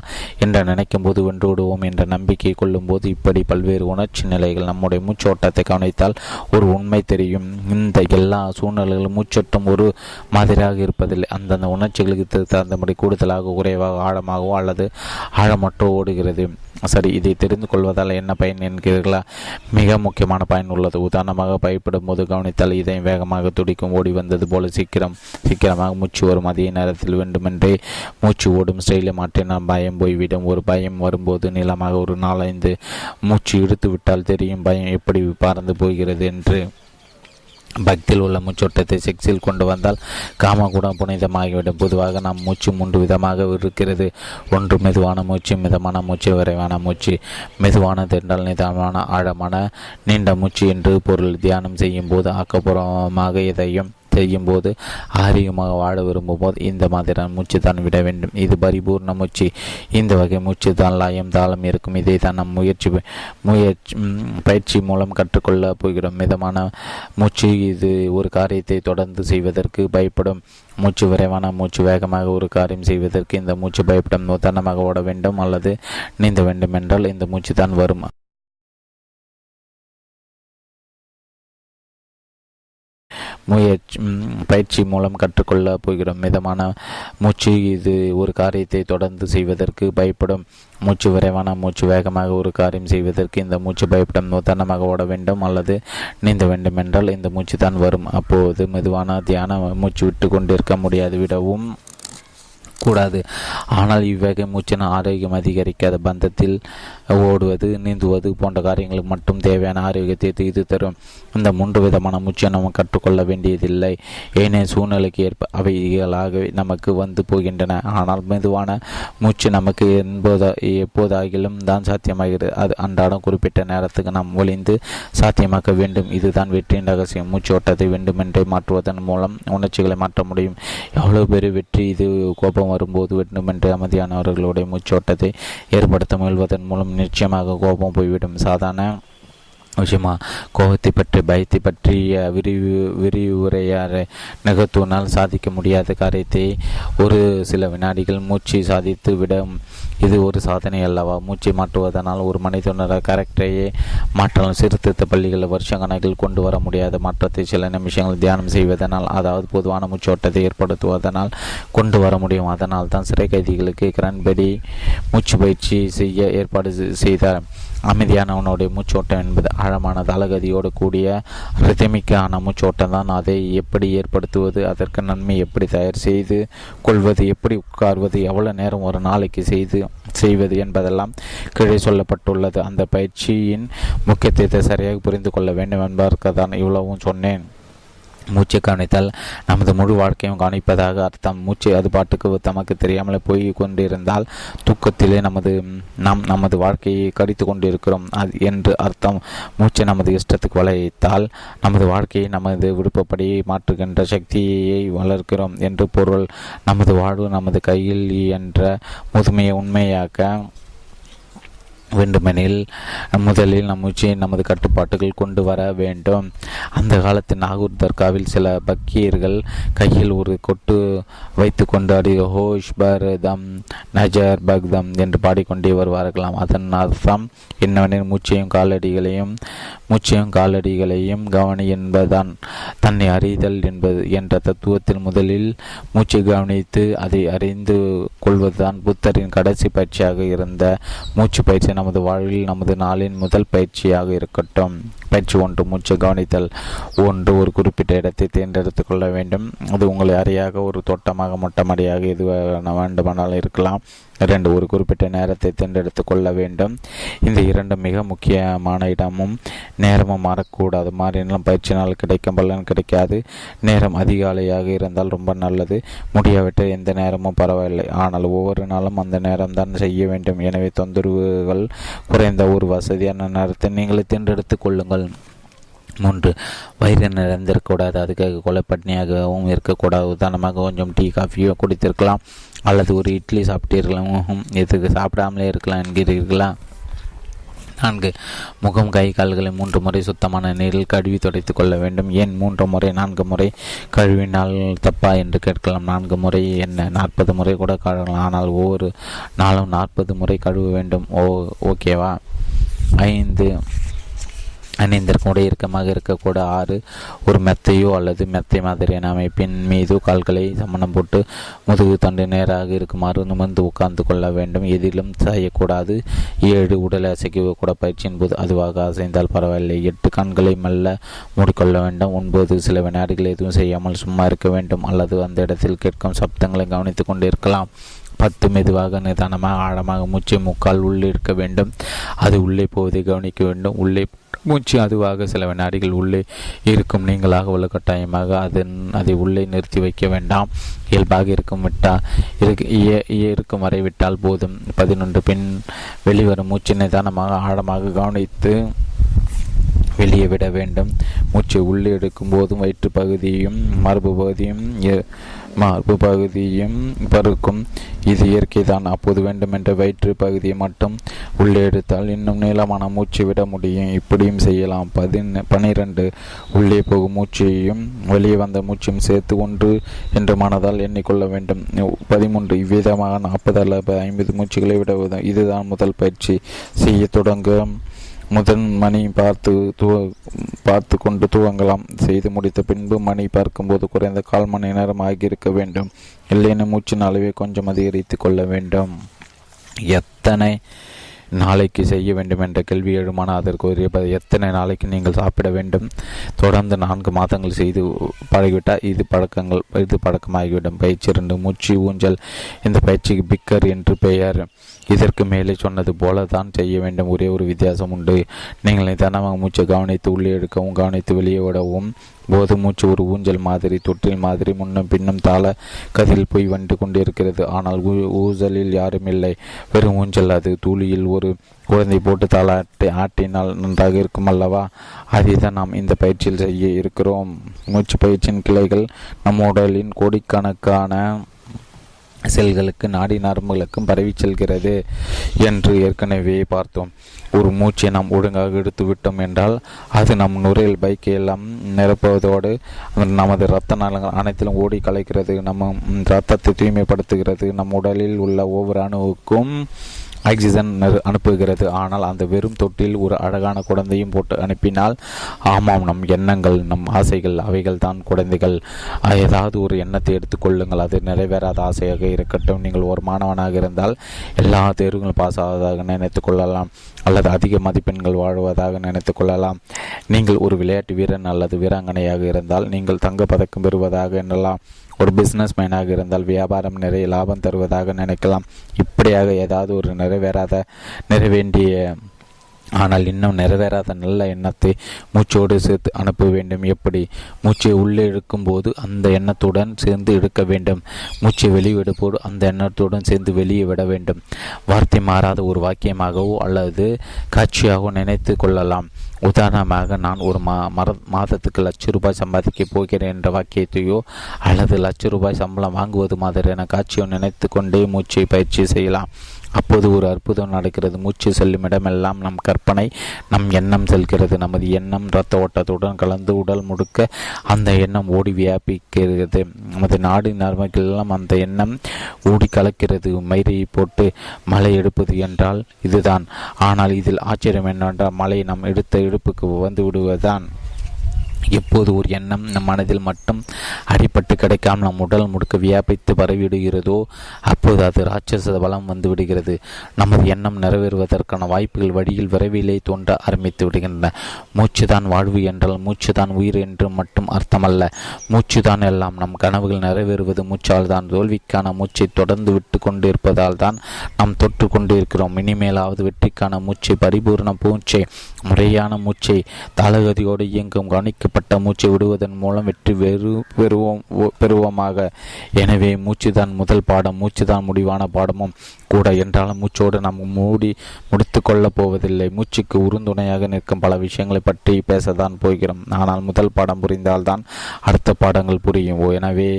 என்று நினைக்கும் போது வென்று விடுவோம் என்ற நம்பிக்கை கொள்ளும் போது இப்படி பல்வேறு உணர்ச்சி நிலைகள் நம்முடைய மூச்சோட்டத்தை கவனித்தால் ஒரு உண்மை தெரியும். இந்த எல்லா சூழ்நிலைகளும் மூச்சோட்டம் ஒரு மாதிரியாக இருப்பதில்லை. அந்தந்த உணர்ச்சிகளுக்கு தகுந்தபடி கூடுதலாக குறைவாக ஆழமாகவோ அல்லது ஆழமற்றோ ஓடுகிறது. சரி இதை தெரிந்து கொள்வதால் என்ன பயன் என்கிறீர்களா? மிக முக்கியமான பயன் உள்ளது. உதாரணமாக பயப்படும் போது கவனித்தால் இதயம் வேகமாக துடிக்கும் ஓடி வந்தது போல சீக்கிரம் சீக்கிரமாக மூச்சு வரும். அதே நேரத்தில் வேண்டுமென்றே மூச்சு ஓடும் ஸ்டைலை மாற்றினால் பயம் போய்விடும். ஒரு பயம் வரும்போது நிலமாக ஒரு நாலஞ்சு மூச்சு இழுத்து விட்டால் தெரியும் பயம் எப்படி பறந்து போகிறது என்று. பக்தியில் உள்ள மூச்சோட்டத்தை செக்ஸில் கொண்டு வந்தால் கூட புனிதமாகிவிடும். பொதுவாக நாம் மூச்சு மூன்று விதமாக இருக்கிறது. ஒன்று மெதுவான மூச்சு மிதமான மூச்சு விரைவான மூச்சு. மெதுவானது என்றால் நிதானமான ஆழமான நீண்ட மூச்சு என்று பொருள் தியானம் செய்யும் போது ஆக்கப்பூர்வமாக எதையும் செய்யும் போது ஆரோக்கியமாக வாழ விரும்பும் போது இந்த மாதிரியான மூச்சு தான் விட வேண்டும். இது பரிபூர்ண மூச்சு. இந்த வகை மூச்சு தான் லயம் தாளம் இருக்கும். இதை தான் நம் முயற்சி முயற்சி பயிற்சி மூலம் கற்றுக்கொள்ள போகிறோம். மிதமான மூச்சு இது ஒரு காரியத்தை தொடர்ந்து செய்வதற்கு பயப்படும். மூச்சு விரைவான மூச்சு வேகமாக ஒரு காரியம் செய்வதற்கு இந்த மூச்சு பயப்படும். உதாரணமாக ஓட வேண்டும் அல்லது நீந்த வேண்டும் என்றால் இந்த மூச்சு தான் வரும். முயற்சி பயிற்சி மூலம் கற்றுக்கொள்ள போகிறோம். மிதமான மூச்சு இது ஒரு காரியத்தை தொடர்ந்து செய்வதற்கு பயப்படும். மூச்சு விரைவான மூச்சு வேகமாக ஒரு காரியம் செய்வதற்கு இந்த மூச்சு பயப்படும் உதாரணமாக ஓட வேண்டும் அல்லது நீந்த வேண்டும் என்றால் இந்த மூச்சு தான் வரும். அப்போது மெதுவான தியான மூச்சு விட்டு கொண்டிருக்க முடியாது விடவும் கூடாது. ஆனால் இவ்வகை மூச்சின ஆரோக்கியம் அதிகரிக்காத பந்தத்தில் ஓடுவது நீந்துவது போன்ற காரியங்களுக்கு மட்டும் தேவையான ஆரோக்கியத்தை இது தரும். இந்த மூன்று விதமான மூச்சை நம்ம கற்றுக்கொள்ள வேண்டியதில்லை. ஏனே சூழ்நிலைக்கு ஏற்ப அவைகளாகவே நமக்கு வந்து போகின்றன. ஆனால் மெதுவான மூச்சு நமக்கு என்போத எப்போதாகிலும் தான் சாத்தியமாகிறது. அது அன்றாடம் குறிப்பிட்ட நேரத்துக்கு நாம் ஒளிந்து சாத்தியமாக்க வேண்டும். இதுதான் வெற்றியின் ரகசியம். மூச்சு ஓட்டத்தை வேண்டுமென்றே மாற்றுவதன் மூலம் உணர்ச்சிகளை மாற்ற முடியும். எவ்வளவு பெரிய வெற்றி இது கோபம் வரும்போது வேண்டுமென்று அமைதியானவர்களுடைய மூச்சோட்டத்தை ஏற்படுத்த முயல்வதன் மூலம் நிச்சயமாக கோபம் போய்விடும். சாதாரண விஷயமா கோபத்தை பற்றி பயத்தை பற்றிய விரிவு விரிவுரையாரை நிகழ்த்துவனால் சாதிக்க முடியாத காரியத்தை ஒரு சில வினாடிகள் மூச்சு சாதித்து விட இது ஒரு சாதனை அல்லவா? மூச்சை மாற்றுவதனால் ஒரு மனிதனோட கேரக்டரையே மாற்றலாம் சீர்திருத்த பள்ளிகளில் வருஷ கணக்கில் கொண்டு வர முடியாத மாற்றத்தை சில நிமிஷங்கள் தியானம் செய்வதனால் அதாவது பொதுவான மூச்சோட்டத்தை ஏற்படுத்துவதனால் கொண்டு வர முடியும். அதனால் தான் சிறை கைதிகளுக்கு கிரண்படி மூச்சு பயிற்சி செய்ய ஏற்பாடு செய்தார். அமைதியானவனுடைய மூச்சோட்டம் என்பது ஆழமான தளகதியோடு கூடிய ரிதமிக்கான மூச்சோட்டம் தான். அதை எப்படி ஏற்படுத்துவது அதற்கு நன்மை எப்படி தயார் செய்து கொள்வது எப்படி உட்கார்வது எவ்வளவு நேரம் ஒரு நாளைக்கு செய்து செய்வது என்பதெல்லாம் கீழே சொல்லப்பட்டுள்ளது. அந்த பயிற்சியின் முக்கியத்துவத்தை சரியாக புரிந்து கொள்ள வேண்டும் என்பதற்கு தான் இவ்வளவும் சொன்னேன். மூச்சை கவனித்தால் நமது முழு வாழ்க்கையும் கவனிப்பதாக அர்த்தம். மூச்சு அது பாட்டுக்கு தமக்கு தெரியாமல் போய் கொண்டிருந்தால் தூக்கத்திலே நமது நாம் நமது வாழ்க்கையை கடித்து கொண்டிருக்கிறோம் அது என்று அர்த்தம். மூச்சை நமது இஷ்டத்துக்கு வளைத்தால் நமது வாழ்க்கையை நமது விருப்பப்படி மாற்றுகின்ற சக்தியை வளர்க்கிறோம் என்று பொருள். நமது வாழ்வு நமது கையில் என்ற முதுமையை உண்மையாக்க வேண்டுமெனில் முதலில் நம் உச்சியை நமது கட்டுப்பாட்டுகள் கொண்டு வர வேண்டும். அந்த காலத்தில் நாகூர் தர்காவில் சில பக்கியர்கள் கையில் ஒரு கொட்டு வைத்து கொண்டாடி ஹோஷ் பர்தம் நஜர் பக்தம் என்று பாடிக்கொண்டே வருவார்களாம். அதன் அர்த்தம் என்னவெனில் மூச்சையும் காலடிகளையும் மூச்சையும் காலடிகளையும் கவனி என்பதுதான். தன்னை அறிதல் என்பது என்ற தத்துவத்தில் முதலில் மூச்சை கவனித்து அதை அறிந்து கொள்வதுதான் புத்தரின் கடைசி பயிற்சியாக இருந்த மூச்சு பயிற்சி நமது வாழ்வில் நமது நாளின் முதல் பயிற்சியாக இருக்கட்டும். பயிற்சி ஒன்று மூச்சு கவனித்தல் ஒன்று ஒரு குறிப்பிட்ட இடத்தை தேர்ந்தெடுத்து கொள்ள வேண்டும். அது உங்களை அறியாக ஒரு தோட்டமாக மொட்டமடியாக எது வேண்டுமானாலும் இருக்கலாம். இரண்டு ஒரு குறிப்பிட்ட நேரத்தை தேர்ந்தெடுத்து கொள்ள வேண்டும். இந்த இரண்டு மிக முக்கியமான இடமும் நேரமும் மாறக்கூடாது. மாறினாலும் பயிற்சினால் கிடைக்கும் பலன் கிடைக்காது. நேரம் அதிகாலையாக இருந்தால் ரொம்ப நல்லது. முடியாவிட்டால் எந்த நேரமும் பரவாயில்லை. ஆனால் ஒவ்வொரு நாளும் அந்த நேரம் தான் செய்ய வேண்டும். எனவே தொந்தரவுகள் குறைந்த ஒரு வசதியான நேரத்தை நீங்களே தேர்ந்தெடுத்துக் கொள்ளுங்கள். மூன்று வயிறு நிறைந்திருக்கக்கூடாது. அதுக்காக கொலைப்பட்னியாகவும் இருக்கக்கூடாது. உதாரணமாக கொஞ்சம் டீ காஃபியோ குடித்திருக்கலாம். அல்லது ஒரு இட்லி சாப்பிட்டீர்களாம் எதுக்கு சாப்பிடாமலே இருக்கலாம் என்கிறீர்களா? நான்கு. முகம் கை கால்களை மூன்று முறை சுத்தமான நீரில் கழுவி துடைத்து கொள்ள வேண்டும். ஏன் மூன்று முறை? நான்கு முறை. கழுவினால் தப்பா என்று கேட்கலாம். நான்கு முறை என்ன? நாற்பது முறை கூட கழுவலாம். ஆனால் ஒவ்வொரு நாளும் நாற்பது முறை கழுவ வேண்டும். ஓ ஓகேவா? ஐந்து. அணிந்திருக்கும் உடை இறுக்கமாக இருக்கக்கூட ஆறு ஒரு மெத்தையோ அல்லது மெத்தை மாதிரியான அமைப்பின் மீது கால்களை சமணம் போட்டு முதுகு தண்டு நேராக இருக்குமாறு நிமிர்ந்து உட்கார்ந்து கொள்ள வேண்டும். எதிலும் செய்யக்கூடாது ஏழு உடலை அசைக்க கூட பயிற்சியின் போது அதுவாக அசைந்தால் பரவாயில்லை. எட்டு கண்களை மெல்ல மூடிக்கொள்ள வேண்டும். ஒன்பது சில வினாடிகள் எதுவும் செய்யாமல் சும்மா இருக்க வேண்டும். அல்லது அந்த இடத்தில் கேட்கும் சப்தங்களை கவனித்துக் கொண்டிருக்கலாம். பத்து மெதுவாக நிதானமாக ஆழமாக மூச்சை முக்கால் உள்ளே இருக்க வேண்டும். அது உள்ளே போவதை கவனிக்க வேண்டும். உள்ளே மூச்சு அதுவாக சில வினாடிகள் உள்ளே இருக்கும். நீங்களாக உள்ள கட்டாயமாக அதன் அதை உள்ளே நிறுத்தி வைக்க வேண்டாம். இயல்பாக இருக்கும் விட்டா இருக்கும் வரை விட்டால் போதும். பதினொன்று பின் வெளிவரும் மூச்சு நிதானமாக ஆழமாக கவனித்து வெளியே விட வேண்டும். மூச்சை உள்ளே எடுக்கும் போதும் வயிற்று பகுதியும் மார்பு பகுதியும் மார்பு பகுதியும் பருக்கும். இது இயற்கைதான். அப்போது வேண்டுமென்ற வயிற்று பகுதியை மட்டும் உள்ளே எடுத்தால் இன்னும் நீளமான மூச்சு விட முடியும். இப்படியும் செய்யலாம். பதின பனிரெண்டு. உள்ளே போகும் மூச்சையும் வெளியே வந்த மூச்சையும் சேர்த்து ஒன்று என்று மனதால் எண்ணிக்கொள்ள வேண்டும். பதிமூன்று. இவ்விதமாக நாற்பது அல்லது ஐம்பது மூச்சுகளை விட இதுதான் முதல் பயிற்சி. செய்ய தொடங்கும் முதன் மணி பார்த்து பார்த்து கொண்டு துவங்கலாம். செய்து முடித்த பின்பு மணி பார்க்கும்போது குறைந்த கால் மணி நேரம் ஆகியிருக்க வேண்டும். இல்லைன்னு மூச்சின் அளவை கொஞ்சம் அதிகரித்து கொள்ள வேண்டும். எத்தனை நாளைக்கு செய்ய வேண்டும் என்ற கேள்வி எழுமான அதற்கு ஒரு எத்தனை நாளைக்கு நீங்கள் சாப்பிட வேண்டும்? தொடர்ந்து நான்கு மாதங்கள் செய்து பழகிவிட்டால் இது பழக்கங்கள் இது பழக்கமாகிவிடும். பயிற்சி இரண்டு மூச்சு ஊஞ்சல். இந்த பயிற்சிக்கு பிக்கர் என்று பெயர். இதற்கு மேலே சொன்னது போல தான் செய்ய வேண்டும். ஒரே ஒரு வித்தியாசம் உண்டு. நீங்கள் நிதானமாக மூச்சை கவனித்து உள்ளே எடுக்கவும் கவனித்து வெளியே விடவும் போது மூச்சு ஒரு ஊஞ்சல் மாதிரி தொற்றில் மாதிரி முன்னும் பின்னும் தாள கதில் போய் வந்து கொண்டிருக்கிறது. ஆனால் ஊசலில் யாரும் இல்லை. வெறும் ஊஞ்சல் அது. தூளியில் ஒரு குழந்தை போட்டு தாளாட்டி ஆட்டினால் நன்றாக இருக்கும் அல்லவா? அதை தான் நாம் இந்த பயிற்சியில் செய்ய இருக்கிறோம். மூச்சு பயிற்சியின் கிளைகள் நம் உடலின் கோடிக்கணக்கான செல்களுக்கு நாடி நரம்புகளுக்கும் பரவி செல்கிறது என்று ஏற்கனவே பார்த்தோம். ஒரு மூச்சை நாம் ஒழுங்காக எடுத்து விட்டோம் என்றால் அது நம் நுரையில் பைக்கை எல்லாம் நிரப்புவதோடு நமது இரத்த நலங்கள் அனைத்திலும் ஓடி கலைக்கிறது. நம்ம ரத்தத்தை தூய்மைப்படுத்துகிறது. நம் உடலில் உள்ள ஒவ்வொரு அணுவுக்கும் ஆக்சிஜன் அனுப்புகிறது. ஆனால் அந்த வெறும் தொட்டில் ஒரு அழகான குழந்தையும் போட்டு அனுப்பினால் ஆமாம் நம் எண்ணங்கள் நம் ஆசைகள் அவைகள் தான் குழந்தைகள். ஏதாவது ஒரு எண்ணத்தை எடுத்துக்கொள்ளுங்கள் அது நிறைவேறாத ஆசையாக இருக்கட்டும். நீங்கள் ஒரு மாணவனாக இருந்தால் எல்லா தேர்வுகளும் பாஸ் ஆவதாக நினைத்துக் கொள்ளலாம். அல்லது அதிக மதிப்பெண்கள் வாழ்வதாக நினைத்துக் கொள்ளலாம். நீங்கள் ஒரு விளையாட்டு வீரன் அல்லது வீராங்கனையாக இருந்தால் நீங்கள் தங்க பதக்கம் பெறுவதாக எண்ணலாம். ஒரு பிஸ்னஸ் மேனாக இருந்தால் வியாபாரம் நிறைய லாபம் தருவதாக நினைக்கலாம். இப்படியாக ஏதாவது ஒரு நிறைவேறாத நிறைவேண்டிய ஆனால் இன்னும் நிறைவேறாத நல்ல எண்ணத்தை மூச்சோடு சேர்த்து அனுப்ப வேண்டும். எப்படி? மூச்சை உள்ளே இழுக்கும் போது அந்த எண்ணத்துடன் சேர்ந்து எடுக்க வேண்டும். மூச்சை வெளியிடும்போது அந்த எண்ணத்துடன் சேர்ந்து வெளியே விட வேண்டும். வார்த்தை மாறாத ஒரு வாக்கியமாகவோ அல்லது காட்சியாகவோ நினைத்து கொள்ளலாம். உதாரணமாக நான் ஒரு மா மர மாதத்துக்கு லட்ச ரூபாய் சம்பாதிக்க போகிறேன் என்ற வாக்கியத்தையோ அல்லது லட்ச ரூபாய் சம்பளம் வாங்குவது மாதிரியான காட்சியோ நினைத்து கொண்டே மூச்சை பயிற்சி செய்யலாம். அப்போது ஒரு அற்புதம் நடக்கிறது. மூச்சு செல்லும் இடமெல்லாம் நம் கற்பனை நம் எண்ணம் செல்கிறது. நமது எண்ணம் இரத்த ஓட்டத்துடன் கலந்து உடல் முடுக்க அந்த எண்ணம் ஓடி வியாபிக்கிறது. நமது நாடு நர்மக்கெல்லாம் அந்த எண்ணம் ஓடி கலக்கிறது. மயிரை போட்டு மலை எடுப்பது என்றால் இதுதான். ஆனால் இதில் ஆச்சரியம் என்னவென்றால் மழை நம் எடுத்த இடுப்புக்கு வந்து விடுவதுதான். எப்போது ஒரு எண்ணம் நம் மனதில் மட்டும் அடிப்பட்டு கிடைக்காமல் நம் உடல் முடுக்க வியாபித்து பரவிடுகிறதோ அப்போது அது ராட்சச பலம் வந்து விடுகிறது. நமது எண்ணம் நிறைவேறுவதற்கான வாய்ப்புகள் வழியில் விரைவிலே தோன்ற ஆரம்பித்து விடுகின்றன. மூச்சுதான் வாழ்வு என்றால் மூச்சுதான் உயிர் என்று மட்டும் அர்த்தமல்ல. மூச்சுதான் எல்லாம் நம் கனவுகள் நிறைவேறுவது. மூச்சால் தான் தோல்விக்கான மூச்சை தொடர்ந்து விட்டு கொண்டிருப்பதால் தான் நாம் தொற்று கொண்டிருக்கிறோம். இனிமேலாவது வெற்றிக்கான மூச்சை பரிபூர்ண பூச்சை முறையான மூச்சை தாளகதியோடு இயங்கும் கவனிக்க கவனிக்கப்பட்ட மூச்சை விடுவதன் மூலம் வெற்றி வெறு பெறுவோம் பெறுவோமாக. எனவே மூச்சு தான் முதல் பாடம் மூச்சுதான் முடிவான பாடமும் கூட. என்றாலும் மூச்சோடு நாம் மூடி முடித்து கொள்ளப் போவதில்லை. மூச்சுக்கு உறுந்துணையாக நிற்கும் பல விஷயங்களை பற்றி பேசத்தான் போகிறோம். ஆனால் முதல் பாடம் புரிந்தால்தான் அடுத்த பாடங்கள் புரியும். எனவே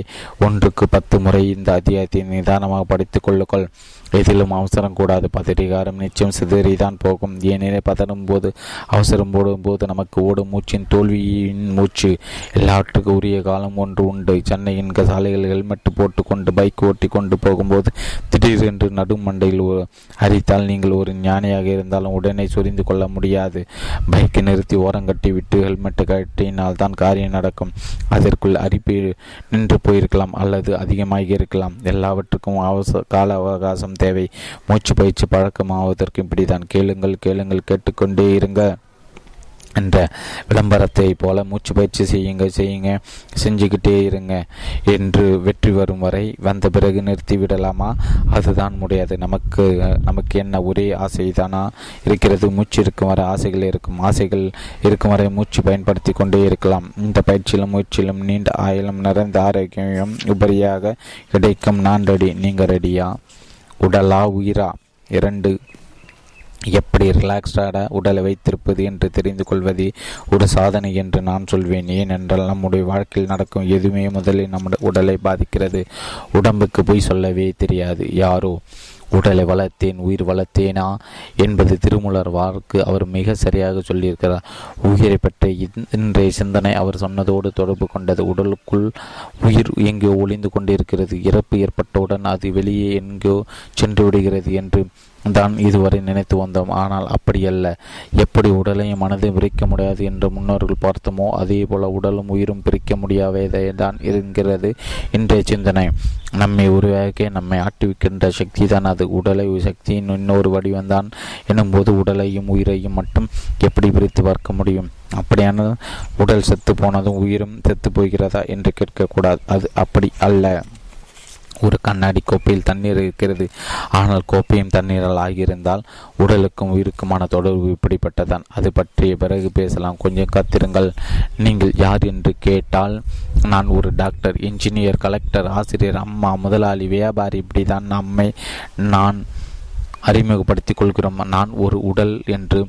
ஒன்றுக்கு பத்து முறை இந்த அத்தியாயத்தை நிதானமாக படித்துக் கொள்ளுங்கள். எதிலும் அவசரம் கூடாது. பதட்டிகாரம் நிச்சயம் சிதறிதான் போகும். ஏனெனில் பதறும் போது அவசரம் போடும் போது நமக்கு ஓடும் மூச்சின் தோல்வியின் மூச்சு. எல்லாவற்றுக்கும் உரிய காலம் ஒன்று உண்டு. சென்னையின் சாலைகள் ஹெல்மெட் போட்டு கொண்டு பைக் ஓட்டி கொண்டு போகும்போது திடீரென்று நடுமண்டையில் அரித்தால் நீங்கள் ஒரு ஞானியாக இருந்தாலும் உடனே சொரிந்து கொள்ள முடியாது. பைக்கை நிறுத்தி ஓரம் கட்டி விட்டு ஹெல்மெட் கட்டினால் தான் காரியம் நடக்கும். அதற்குள் அரிப்பு நின்று போயிருக்கலாம் அல்லது அதிகமாகி இருக்கலாம் எல்லாவற்றுக்கும் அவசர கால அவகாசம் தேவை. மூச்சு பயிற்சி பழக்கமாவதற்கு இப்படிதான் கேளுங்கள் கேளுங்கள் கேட்டுக்கொண்டே இருங்க என்ற விளம்பரத்தை போல மூச்சு பயிற்சி செய்யுங்க செய்யுங்க செஞ்சுக்கிட்டே இருங்க என்று வெற்றி வரும் வரை வந்த பிறகு நிறுத்தி விடலாமா? அதுதான் முடியாது. நமக்கு நமக்கு என்ன ஒரே ஆசை தானா இருக்கிறது மூச்சு இருக்கும் வரை ஆசைகள் இருக்கும். ஆசைகள் இருக்கும் வரை மூச்சு பயன்படுத்தி கொண்டே இருக்கலாம். இந்த பயிற்சியிலும் மூச்சிலும் நீண்ட ஆயிலும் நிறைந்த ஆரோக்கியம் உபரியாக கிடைக்கும். நான் ரெடி நீங்கள் ரெடியா உடலா உயிரா? இரண்டு எப்படி ரிலாக்ஸ்டாக உடலை வைத்திருப்பது என்று தெரிந்து கொள்வது ஒரு சாதனை என்று நான் சொல்வேன். ஏனென்றால் நம்முடைய வாழ்க்கையில் நடக்கும் எதுவுமே முதலில் நம்முடைய உடலை பாதிக்கிறது. உடம்புக்கு போய் சொல்லவே தெரியாது. யாரோ உடலை வளர்த்தேன் உயிர் வளர்த்தேனா என்பது திருமூலர் வாக்கு அவர் மிக சரியாக சொல்லியிருக்கிறார். உயிரை பற்றி இன்றைய சிந்தனை அவர் சொன்னதோடு தொடர்பு கொண்டது. உடலுக்குள் உயிர் எங்கோ ஒளிந்து கொண்டிருக்கிறது. இறப்பு ஏற்பட்டவுடன் அது வெளியே எங்கோ சென்று விடுகிறது என்று தான் இதுவரை நினைத்து வந்தோம். ஆனால் அப்படியல்ல. எப்படி உடலையும் மனதையும் பிரிக்க முடியாது என்று முன்னோர்கள் பார்த்தோமோ அதே போல உடலும் உயிரும் பிரிக்க முடியாதே தான் இருக்கிறது இன்றைய சிந்தனை. நம்மை உருவாக்க நம்மை ஆட்டுவிக்கின்ற சக்தி தான் அது. உடலை சக்தியின் இன்னொரு வடிவம்தான் எனும்போது உடலையும் உயிரையும் மட்டும் எப்படி பிரித்து பார்க்க முடியும்? அப்படியானால் உடல் செத்து போனதும் உயிரும் செத்து போகிறதா என்று கேட்கக்கூடாது. அது அப்படி அல்ல. ஒரு கண்ணாடி கோப்பையில் தண்ணீர் இருக்கிறது. ஆனால் கோப்பையும் தண்ணீரால் ஆகியிருந்தால் உடலுக்கும் உயிருக்குமான தொடர்பு இப்படிப்பட்டதான் அது பற்றிய பிறகு பேசலாம். கொஞ்சம் காத்திருங்கள். நீங்கள் யார் என்று கேட்டால் நான் ஒரு டாக்டர் இன்ஜினியர் கலெக்டர் ஆசிரியர் அம்மா முதலாளி வியாபாரி இப்படிதான் நம்மை நான் அறிமுகப்படுத்திக் கொள்கிறோம். நான் ஒரு உடல் என்று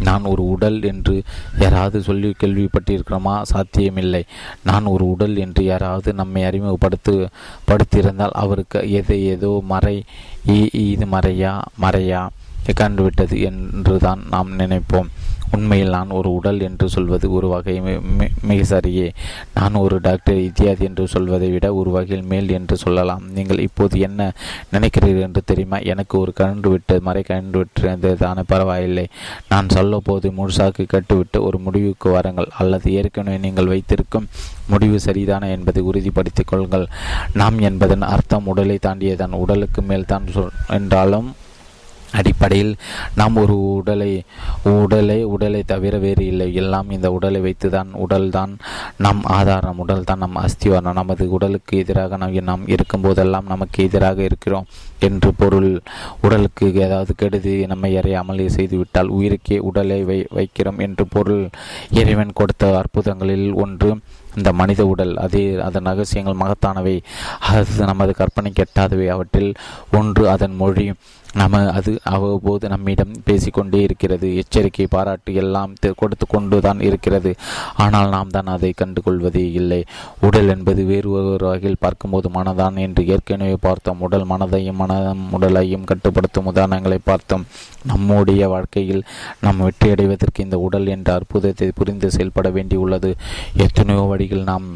நான் ஒரு உடல் என்று யாராவது சொல்லி கேள்விப்பட்டிருக்கிறோமா? சாத்தியமில்லை. நான் ஒரு உடல் என்று யாராவது நம்மை அறிமுகப்படுத்து படுத்தியிருந்தால் அவருக்கு எது ஏதோ மறை இது மறையா? மறையா? கண்டுவிட்டது என்றுதான் நாம் நினைப்போம். உண்மையில் நான் ஒரு உடல் என்று சொல்வது ஒரு வகை மிக சரியே. நான் ஒரு டாக்டர் இத்தியாதி என்று சொல்வதை விட ஒரு வகையில் மேல் என்று சொல்லலாம். நீங்கள் இப்போது என்ன நினைக்கிறீர்கள் என்று தெரியுமா? எனக்கு ஒரு கண்டு விட்டு மறை கண்டு விட்டிருந்ததான பரவாயில்லை. நான் சொல்ல போது முழுசாக்கு கட்டுவிட்டு ஒரு முடிவுக்கு வாருங்கள். அல்லது ஏற்கனவே நீங்கள் வைத்திருக்கும் முடிவு சரிதான என்பதை உறுதிப்படுத்திக் கொள்ளுங்கள். நாம் என்பதன் அர்த்தம் உடலை தாண்டியதான் உடலுக்கு மேல் தான் என்றாலும் அடிப்படையில் நாம் ஒரு உடலை உடலை உடலை தவிர வேறு இல்லை. எல்லாம் இந்த உடலை வைத்துதான் உடல்தான் நம் ஆதாரம் உடல்தான் நம் அஸ்திவாரம். நமது உடலுக்கு எதிராக நாம் நாம் இருக்கும் போதெல்லாம் நமக்கு எதிராக இருக்கிறோம் என்று பொருள். உடலுக்கு ஏதாவது கெடுதி நம்மை அறியாமல் செய்துவிட்டால் உயிருக்கே உடலை வை வைக்கிறோம் என்று பொருள். இறைவன் கொடுத்த அற்புதங்களில் ஒன்று இந்த மனித உடல். அதே அதன் ரகசியங்கள் மகத்தானவை. அது நமது கற்பனை கெட்டாதவை. அவற்றில் ஒன்று அதன் மொழி. நம்ம அது அவ்வப்போது நம்மிடம் பேசிக்கொண்டே இருக்கிறது. எச்சரிக்கை பாராட்டு எல்லாம் கொடுத்து கொண்டு தான் இருக்கிறது. ஆனால் நாம் தான் அதை கண்டுகொள்வதே இல்லை. உடல் என்பது வேறு ஒரு வகையில் பார்க்கும்போது மனதான் என்று ஏற்கனவே பார்த்தோம். உடல் மனதையும் மனதம் உடலையும் கட்டுப்படுத்தும் உதாரணங்களை பார்த்தோம். நம்முடைய வாழ்க்கையில் நாம் வெற்றியடைவதற்கு இந்த உடல் என்ற அற்புதத்தை புரிந்து செயல்பட வேண்டியுள்ளது. எத்தனையோ வழிகள் நாம்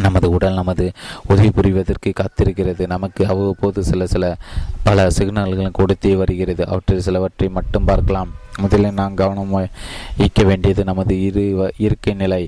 நமது உடல் நமது உதவி புரிவதற்கு காத்திருக்கிறது. நமக்கு அவ்வப்போது சில சில பல சிக்னல்களும் கொடுத்தே வருகிறது. அவற்றில் சிலவற்றை மட்டும் பார்க்கலாம். முதலில் நாம் கவனம் ஈக்க வேண்டியது நமது இரு இருக்கை நிலை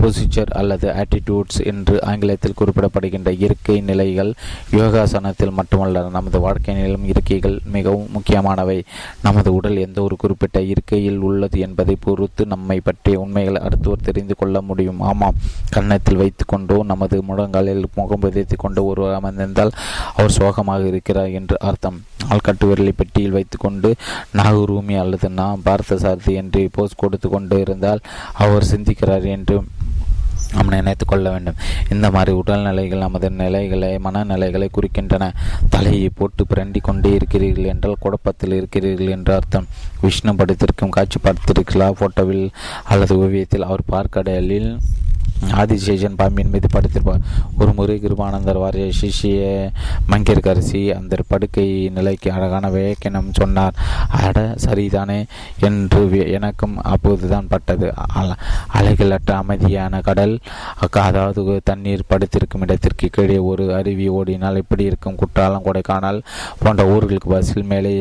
பொசிச்சர் அல்லது ஆட்டிடியூட்ஸ் என்று ஆங்கிலத்தில் குறிப்பிடப்படுகின்ற இருக்கை நிலைகள் யோகாசனத்தில் மட்டுமல்ல நமது வாழ்க்கை நிலம் இருக்கைகள் மிகவும் முக்கியமானவை. நமது உடல் எந்த ஒரு குறிப்பிட்ட இருக்கையில் உள்ளது என்பதை பொறுத்து நம்மை பற்றிய உண்மைகளை அடுத்தவர் தெரிந்து கொள்ள முடியும். ஆமாம் கன்னத்தில் வைத்துக்கொண்டோ நமது முழங்காலில் முகம் விதைத்து கொண்டு ஒருவர் அமர்ந்திருந்தால் அவர் சோகமாக இருக்கிறார் என்று அர்த்தம். ஆள்கட்டு விரலை பெட்டியில் வைத்துக்கொண்டு நாகூர் பூமி அல்லது நான் பார்த்த சாரதி என்று போஸ் கொடுத்து கொண்டு இருந்தால் அவர் சிந்திக்கிறார் என்று நாம் நினைத்து கொள்ள வேண்டும். இந்த மாதிரி உடல்நிலைகள் நமது நிலைகளை மனநிலைகளை குறிக்கின்றன. தலையை போட்டு பிரண்டி கொண்டே இருக்கிறீர்கள் என்றால் குழப்பத்தில் இருக்கிறீர்கள் என்று அர்த்தம். விஷ்ணு படத்திற்கும் காட்சி பார்த்திருக்கலாம் போட்டோவில் அல்லது ஓவியத்தில். அவர் பார்க்கடலில் ஆதிசேஷன் பாம்பின் மீது படுத்திருப்பார் ஒரு முறை கிருபானந்தர் வாரிய சிஷிய மங்கிற்கரசி அந்த படுக்கை நிலைக்கு அழகான வேக்கினம் சொன்னார். அட சரிதானே என்று எனக்கும் அப்போதுதான் பட்டது. அலைகளற்ற அமைதியான கடல் அதாவது தண்ணீர் படுத்திருக்கும் இடத்திற்கு கீழே ஒரு அருவி ஓடினால் இப்படி இருக்கும் குற்றாலம் கொடைக்கானல் போன்ற ஊர்களுக்கு பஸ்ஸில் மேலே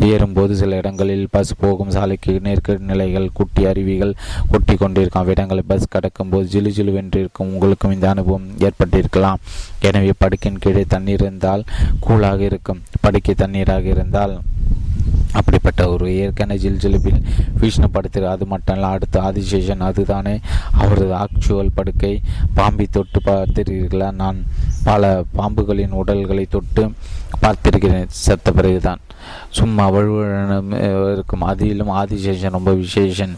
ஏறும்போது சில இடங்களில் பஸ் போகும் சாலைக்கு நேர்க்க நிலைகள் குட்டி அருவிகள் கொட்டி கொண்டிருக்கும். அவ்விடங்களை பஸ் கடக்கும் போது ஜிலு ஜிலு வென்றிருக்கும் உங்களுக்கும் இந்த அனுபவம் ஏற்பட்டிருக்கலாம். எனவே படுக்கையின் கீழே தண்ணீர் இருந்தால் கூலாக இருக்கும். படுக்கை தண்ணீராக இருந்தால் அப்படிப்பட்ட ஒரு ஏற்கனவே ஜில் ஜிலிபில் விஷ்ணு அது மட்டும் இல்லை அடுத்த ஆதிசேஷன் அதுதானே. அவரது ஆக்சுவல் படுக்கை பாம்பி தொட்டு பார்த்திருக்கீர்களா நான் பல பாம்புகளின் உடல்களை தொட்டு பார்த்திருக்கிறேன். செத்த பிறகுதான். சும்மா வழுவழனும் இருக்கும். அதிலும் ஆதிசேஷன் ரொம்ப விசேஷன்.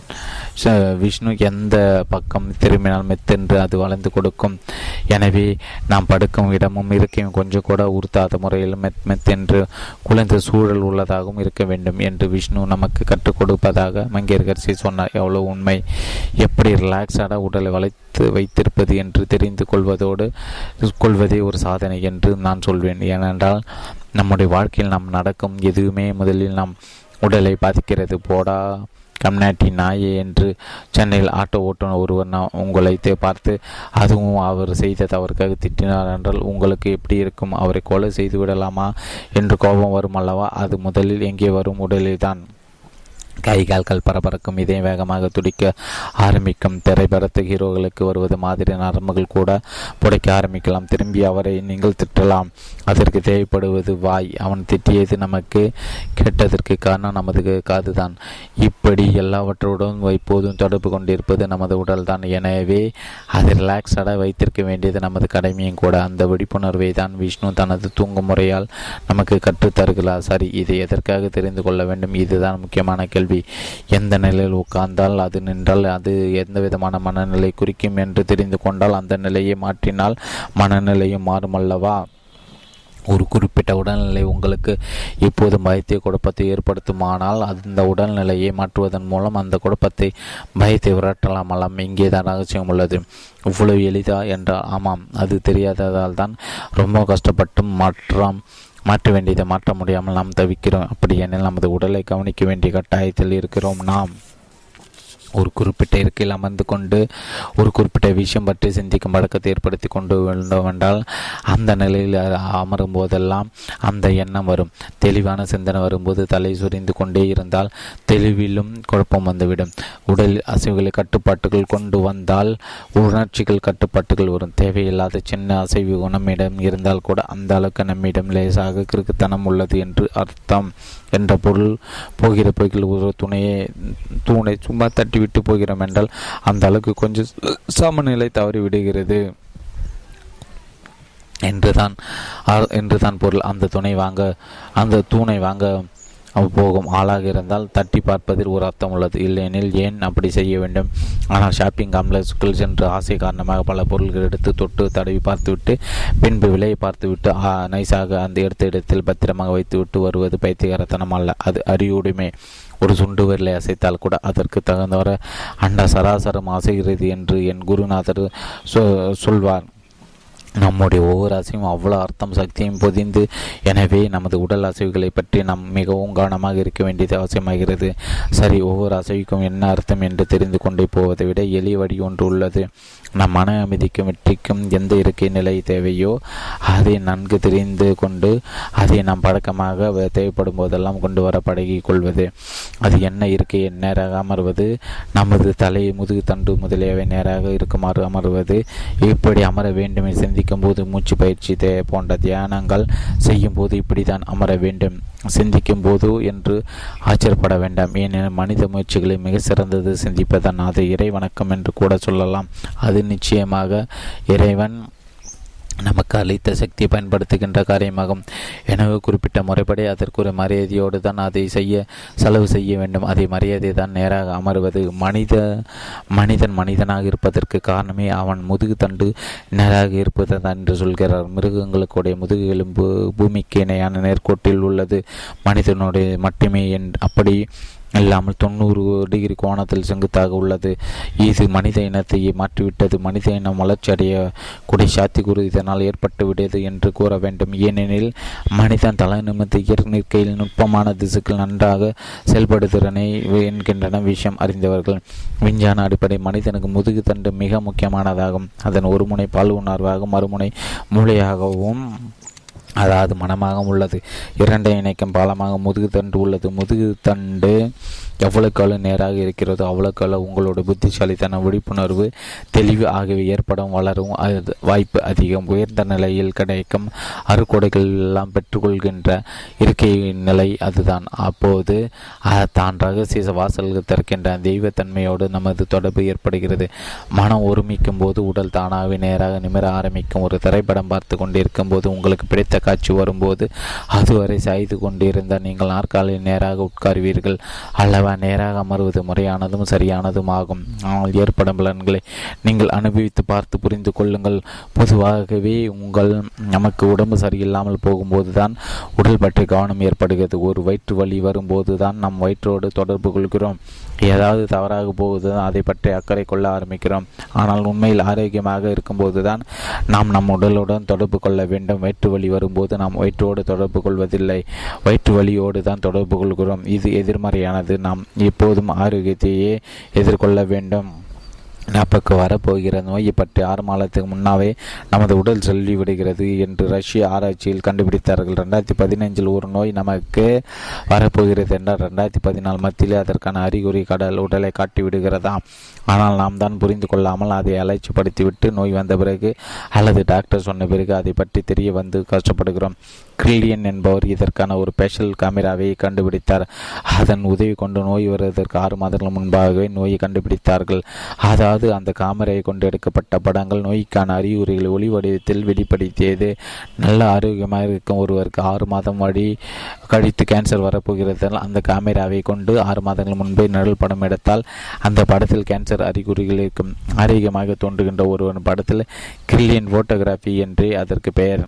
விஷ்ணு எந்த பக்கம் திரும்பினால் மெத்தென்று அது வளர்ந்து கொடுக்கும். எனவே நாம் படுக்கும் இடமும் இருக்கையும் கொஞ்சம் கூட உறுத்தாத முறையில் மெத் மெத்தென்று குழந்தை சூழல் உள்ளதாகவும் இருக்க வேண்டும் என்று விஷ்ணு நமக்கு கற்றுக் கொடுப்பதாக மங்கேற்கரசி சொன்னார். எவ்வளவு உண்மை. எப்படி ரிலாக்ஸாக உடலை வைத்து வைத்திருப்பது என்று தெரிந்து கொள்வதோடு கொள்வதே ஒரு சாதனை என்று நான் சொல்வேன். ஏனென்றால் நம்முடைய வாழ்க்கையில் நாம் நடக்கும் எதுவுமே முதலில் நாம் உடலை பாதிக்கிறது. போடா கம்நாட்டி நாயே என்று சென்னையில் ஆட்டோ ஓட்டுநர் ஒருவர் நான் உங்களை பார்த்து அதுவும் அவர் செய்த தவறுக்காக திட்டினார் என்றால் உங்களுக்கு எப்படி இருக்கும்? அவரை கொலை செய்து விடலாமா? என்று கோபம் வரும் அல்லவா? அது முதலில் எங்கே வரும்? உடலில் தான் கை கால்கள் பரபரக்கும் இதயம் வேகமாக துடிக்க ஆரம்பிக்கும். திரைப்படத்து ஹீரோகளுக்கு வருவது மாதிரி நரம்புகள் கூட புடைக்க ஆரம்பிக்கலாம். திரும்பி அவரை நீங்கள் திட்டலாம். அதற்கு தேவைப்படுவது வாய். அவன் திட்டியது நமக்கு கேட்டதற்கு காரணம் நமது காதுதான். இப்படி எல்லாவற்றோடும் எப்போதும் தொடர்பு கொண்டிருப்பது நமது உடல்தான். எனவே அதை ரிலாக்ஸாக வைத்திருக்க வேண்டியது நமது கடமையும் கூட. அந்த விழிப்புணர்வை தான் விஷ்ணு தனது தூங்கும் முறையால் நமக்கு கற்றுத்தருகிறார். சரி இதை எதற்காக தெரிந்து கொள்ள வேண்டும்? இதுதான் முக்கியமான கேள்வி. கேள்வி எந்த நிலையில் உட்கார்ந்தால் அது நின்றால் அது எந்த விதமான மனநிலை குறிக்கும் என்று தெரிந்து கொண்டால் அந்த நிலையை மாற்றினால் மனநிலையும் மாறுமல்லவா ஒரு குறிப்பிட்ட உடல்நிலை உங்களுக்கு இப்போது பயத்தை குழப்பத்தை ஏற்படுத்துமானால் அந்த உடல்நிலையை மாற்றுவதன் மூலம் அந்த குழப்பத்தை பயத்தை விரட்டலாமலாம் இங்கே தான் ரகசியம் உள்ளது. இவ்வளவு எளிதா? என்றால் ஆமாம் அது தெரியாததால் தான் ரொம்ப கஷ்டப்பட்டும் மாற்றாம் மாற்ற வேண்டியதை மாற்ற முடியாமல் நாம் தவிக்கிறோம். அப்படி எனில் நமது உடலை கவனிக்க வேண்டிய கட்டாயத்தில் இருக்கிறோம். நாம் ஒரு குறிப்பிட்ட இருக்கையில் அமர்ந்து கொண்டு ஒரு குறிப்பிட்ட விஷயம் பற்றி சிந்திக்கும் பழக்கத்தை ஏற்படுத்தி கொண்டு வேண்டுமென்றால் அந்த நிலையில் அமரும் போதெல்லாம் அந்த எண்ணம் வரும். தெளிவான சிந்தனை வரும்போது தலை சுரிந்து கொண்டே இருந்தால் தெளிவிலும் குழப்பம் வந்துவிடும். உடல் அசைவுகளை கட்டுப்பாட்டுகள் கொண்டு வந்தால் உணர்ச்சிகள் கட்டுப்பாட்டுகள் வரும். தேவையில்லாத சின்ன அசைவு நம்மிடம் இருந்தால் கூட அந்த அளவுக்கு நம்மிடம் லேசாக கிறுக்குத்தனம் உள்ளது என்று அர்த்தம். என்ற பொருள் போகிற போக்கில் ஒரு துணையை தூணை சும்மா தட்டி விட்டு போகிறோம் என்றால் அந்த அளவுக்கு கொஞ்சம் சமநிலை தவறி விடுகிறது. என்றுதான் என்றுதான் பொருள். அந்த துணை வாங்க அந்த தூணை வாங்க போகும். ஆளாக இருந்தால் தட்டி பார்ப்பதில் ஒரு அர்த்தம் உள்ளது. இல்லையெனில் ஏன் அப்படி செய்ய வேண்டும்? ஆனால் ஷாப்பிங் காம்ப்ளெக்ஸுக்குள் சென்று ஆசை காரணமாக பல பொருட்கள் எடுத்து தொட்டு தடவி பார்த்துவிட்டு பின்பு விலையை பார்த்துவிட்டு நைஸாக அந்த எடுத்த இடத்தில் பத்திரமாக வைத்துவிட்டு வருவது பைத்தியகாரத்தனம் அல்ல. அது அறிவுடைமை ஒரு சுண்டு விரலை அசைத்தால் கூட அதற்கு தகுந்தவர அண்ட சராசரம் அசைகிறது என்று என் குருநாதர் சொல்வார். நம்முடைய ஒவ்வொரு அசையும் அவ்வளோ அர்த்தம் சக்தியும் பொதிந்து எனவே நமது உடல் அசைவுகளை பற்றி நாம் மிகவும் கவனமாக இருக்க வேண்டியது அவசியமாகிறது. சரி ஒவ்வொரு அசைவுக்கும் என்ன அர்த்தம் என்று தெரிந்து கொண்டே போவதை விட எளிய வழி ஒன்று உள்ளது. நம் மன அமைதிக்கும் வெற்றிக்கும் எந்த இருக்கை நிலை தேவையோ அதை நன்கு தெரிந்து கொண்டு அதை நாம் பழக்கமாக தேவைப்படும் போதெல்லாம் கொண்டு வர பழகி கொள்வது. அது என்ன இருக்கை நேராக அமர்வது நமது தலை முதுகு தண்டு முதலியவை நேராக இருக்குமாறு அமர்வது இப்படி அமர வேண்டுமே சிந்திக்கும் போது மூச்சு பயிற்சி போன்ற தியானங்கள் செய்யும் போது இப்படித்தான் அமர வேண்டும். சிந்திக்கும் போது என்று ஆச்சரியப்பட வேண்டாம். ஏனெனில் மனித முயற்சிகளை மிக சிறந்தது. சிந்திப்பதன் அது இறை வணக்கம் என்று கூட சொல்லலாம். அது நிச்சயமாக இறைவன் நமக்கு அளித்த சக்தியை பயன்படுத்துகின்ற காரியமாகும். எனவே குறிப்பிட்ட முறைப்படி அதற்குரிய மரியாதையோடு தான் அதை செய்ய செலவு செய்ய வேண்டும். அதை மரியாதை தான் நேராக அமர்வது. மனித மனிதன் மனிதனாக இருப்பதற்கு காரணமே அவன் முதுகு தண்டு நேராக இருப்பது தான் என்று சொல்கிறார். மிருகங்களுக்குடைய முதுகு எலும்பு பூமிக்கு இணையான நேர்கோட்டில் உள்ளது. மனிதனுடைய மட்டுமே என் அப்படி இல்லாமல் தொண்ணூறு டிகிரி கோணத்தில் செங்குத்தாக உள்ளது. இது மனித இனத்தையே மாற்றிவிட்டது. மனித இனம் வளர்ச்சி அடைய கூடிய சாத்திகுரு இதனால் ஏற்பட்டுவிட்டது என்று கூற வேண்டும். ஏனெனில் மனிதன் தலை நிமித்த நிற்கையில் நுட்பமான திசுக்கள் நன்றாக செயல்படுதிறனை என்கின்றன விஷயம் அறிந்தவர்கள். விஞ்ஞான அடிப்படை மனிதனுக்கு முதுகு தண்டு மிக முக்கியமானதாகும். அதன் ஒரு முனை பால் உணர்வாகவும் மறுமுனை மூளையாகவும் அதாவது மனமாக உள்ளது. இரண்டை இணைக்கும் பாலமாக முதுகு தண்டு உள்ளது. முதுகு தண்டு எவ்வளவுக்கு நேராக இருக்கிறதோ அவ்வளோக்கு உங்களோட புத்திசாலித்தன விழிப்புணர்வு தெளிவு ஆகியவை ஏற்படும் வளரும் வாய்ப்பு அதிகம். உயர்ந்த நிலையில் கிடைக்கும் அறுக்கொடைகள் எல்லாம் பெற்றுக்கொள்கின்ற இருக்கை நிலை அதுதான். அப்போது தான் ரகசிய வாசல்கள் திறக்கின்ற தெய்வத்தன்மையோடு நமது தொடர்பு ஏற்படுகிறது. மனம் ஒருமிக்கும் போது உடல் தானாகவே நேராக நிமிர ஆரம்பிக்கும். ஒரு திரைப்படம் பார்த்து கொண்டிருக்கும் போது உங்களுக்கு பிடித்த காட்சி வரும்போது அதுவரை சாய்ந்து கொண்டிருந்த நீங்கள் நாற்காலில் நேராக உட்காருவீர்கள். அல்லவா நேராக அமர்வது முறையானதும் சரியானதும் ஆகும். ஆனால் ஏற்படும் பலன்களை நீங்கள் அனுபவித்து பார்த்து புரிந்து கொள்ளுங்கள். பொதுவாகவே உங்கள் நமக்கு உடம்பு சரியில்லாமல் போகும்போது தான் உடல் பற்றி கவனம் ஏற்படுகிறது. ஒரு வயிற்று வலி வரும்போது தான் நம் வயிற்றோடு தொடர்பு கொள்கிறோம். ஏதாவது தவறாக போகுதுதான் அதை பற்றி அக்கறை கொள்ள ஆரம்பிக்கிறோம். ஆனால் உண்மையில் ஆரோக்கியமாக இருக்கும்போது தான் நாம் நம் உடலுடன் தொடர்பு கொள்ள வேண்டும். வயிற்று வலி வரும்போது நாம் வயிற்றோடு தொடர்பு கொள்வதில்லை. வயிற்று வலியோடு தான் தொடர்பு கொள்கிறோம். இது எதிர்மறையானது. நாம் எப்போதும் ஆரோக்கியத்தையே எதிர்கொள்ள வேண்டும். நமக்கு வரப்போகிற நோயை பற்றி ஆறு மாதத்துக்கு முன்னாவே நமது உடல் சொல்லிவிடுகிறது என்று ரஷ்ய ஆராய்ச்சியில் கண்டுபிடித்தார்கள். ரெண்டாயிரத்தி பதினைஞ்சில் ஒரு நோய் நமக்கு வரப்போகிறது என்றால் ரெண்டாயிரத்தி பதினாலு மத்தியிலே அதற்கான அறிகுறி கடல் உடலை காட்டிவிடுகிறதா? ஆனால் நாம் தான் புரிந்து கொள்ளாமல் அதை அலைச்சிப்படுத்திவிட்டு நோய் வந்த பிறகு அல்லது டாக்டர் சொன்ன பிறகு அதை பற்றி தெரிய வந்து கஷ்டப்படுகிறோம். கிரில்லியன் என்பவர் இதற்கான ஒரு ஸ்பெஷல் கேமராவை கண்டுபிடித்தார். அதன் உதவி கொண்டு நோய் வருவதற்கு ஆறு மாதங்கள் முன்பாகவே நோயை கண்டுபிடித்தார்கள். அதாவது அந்த காமராவை கொண்டு எடுக்கப்பட்ட படங்கள் நோய்க்கான அறிகுறிகளை ஒளி வடிவத்தில் வெளிப்படுத்தியது. நல்ல ஆரோக்கியமாக இருக்கும் ஒருவருக்கு ஆறு மாதம் வழி கழித்து கேன்சர் வரப்போகிறது. அந்த கேமராவை கொண்டு ஆறு மாதங்கள் முன்பே நிழல் படம் எடுத்தால் அந்த படத்தில் கேன்சர் அறிகுறிகள் இருக்கும். ஆரோக்கியமாக தோன்றுகின்ற ஒருவன் படத்தில் கிரில்லியன் போட்டோகிராஃபி என்றே அதற்கு பெயர்.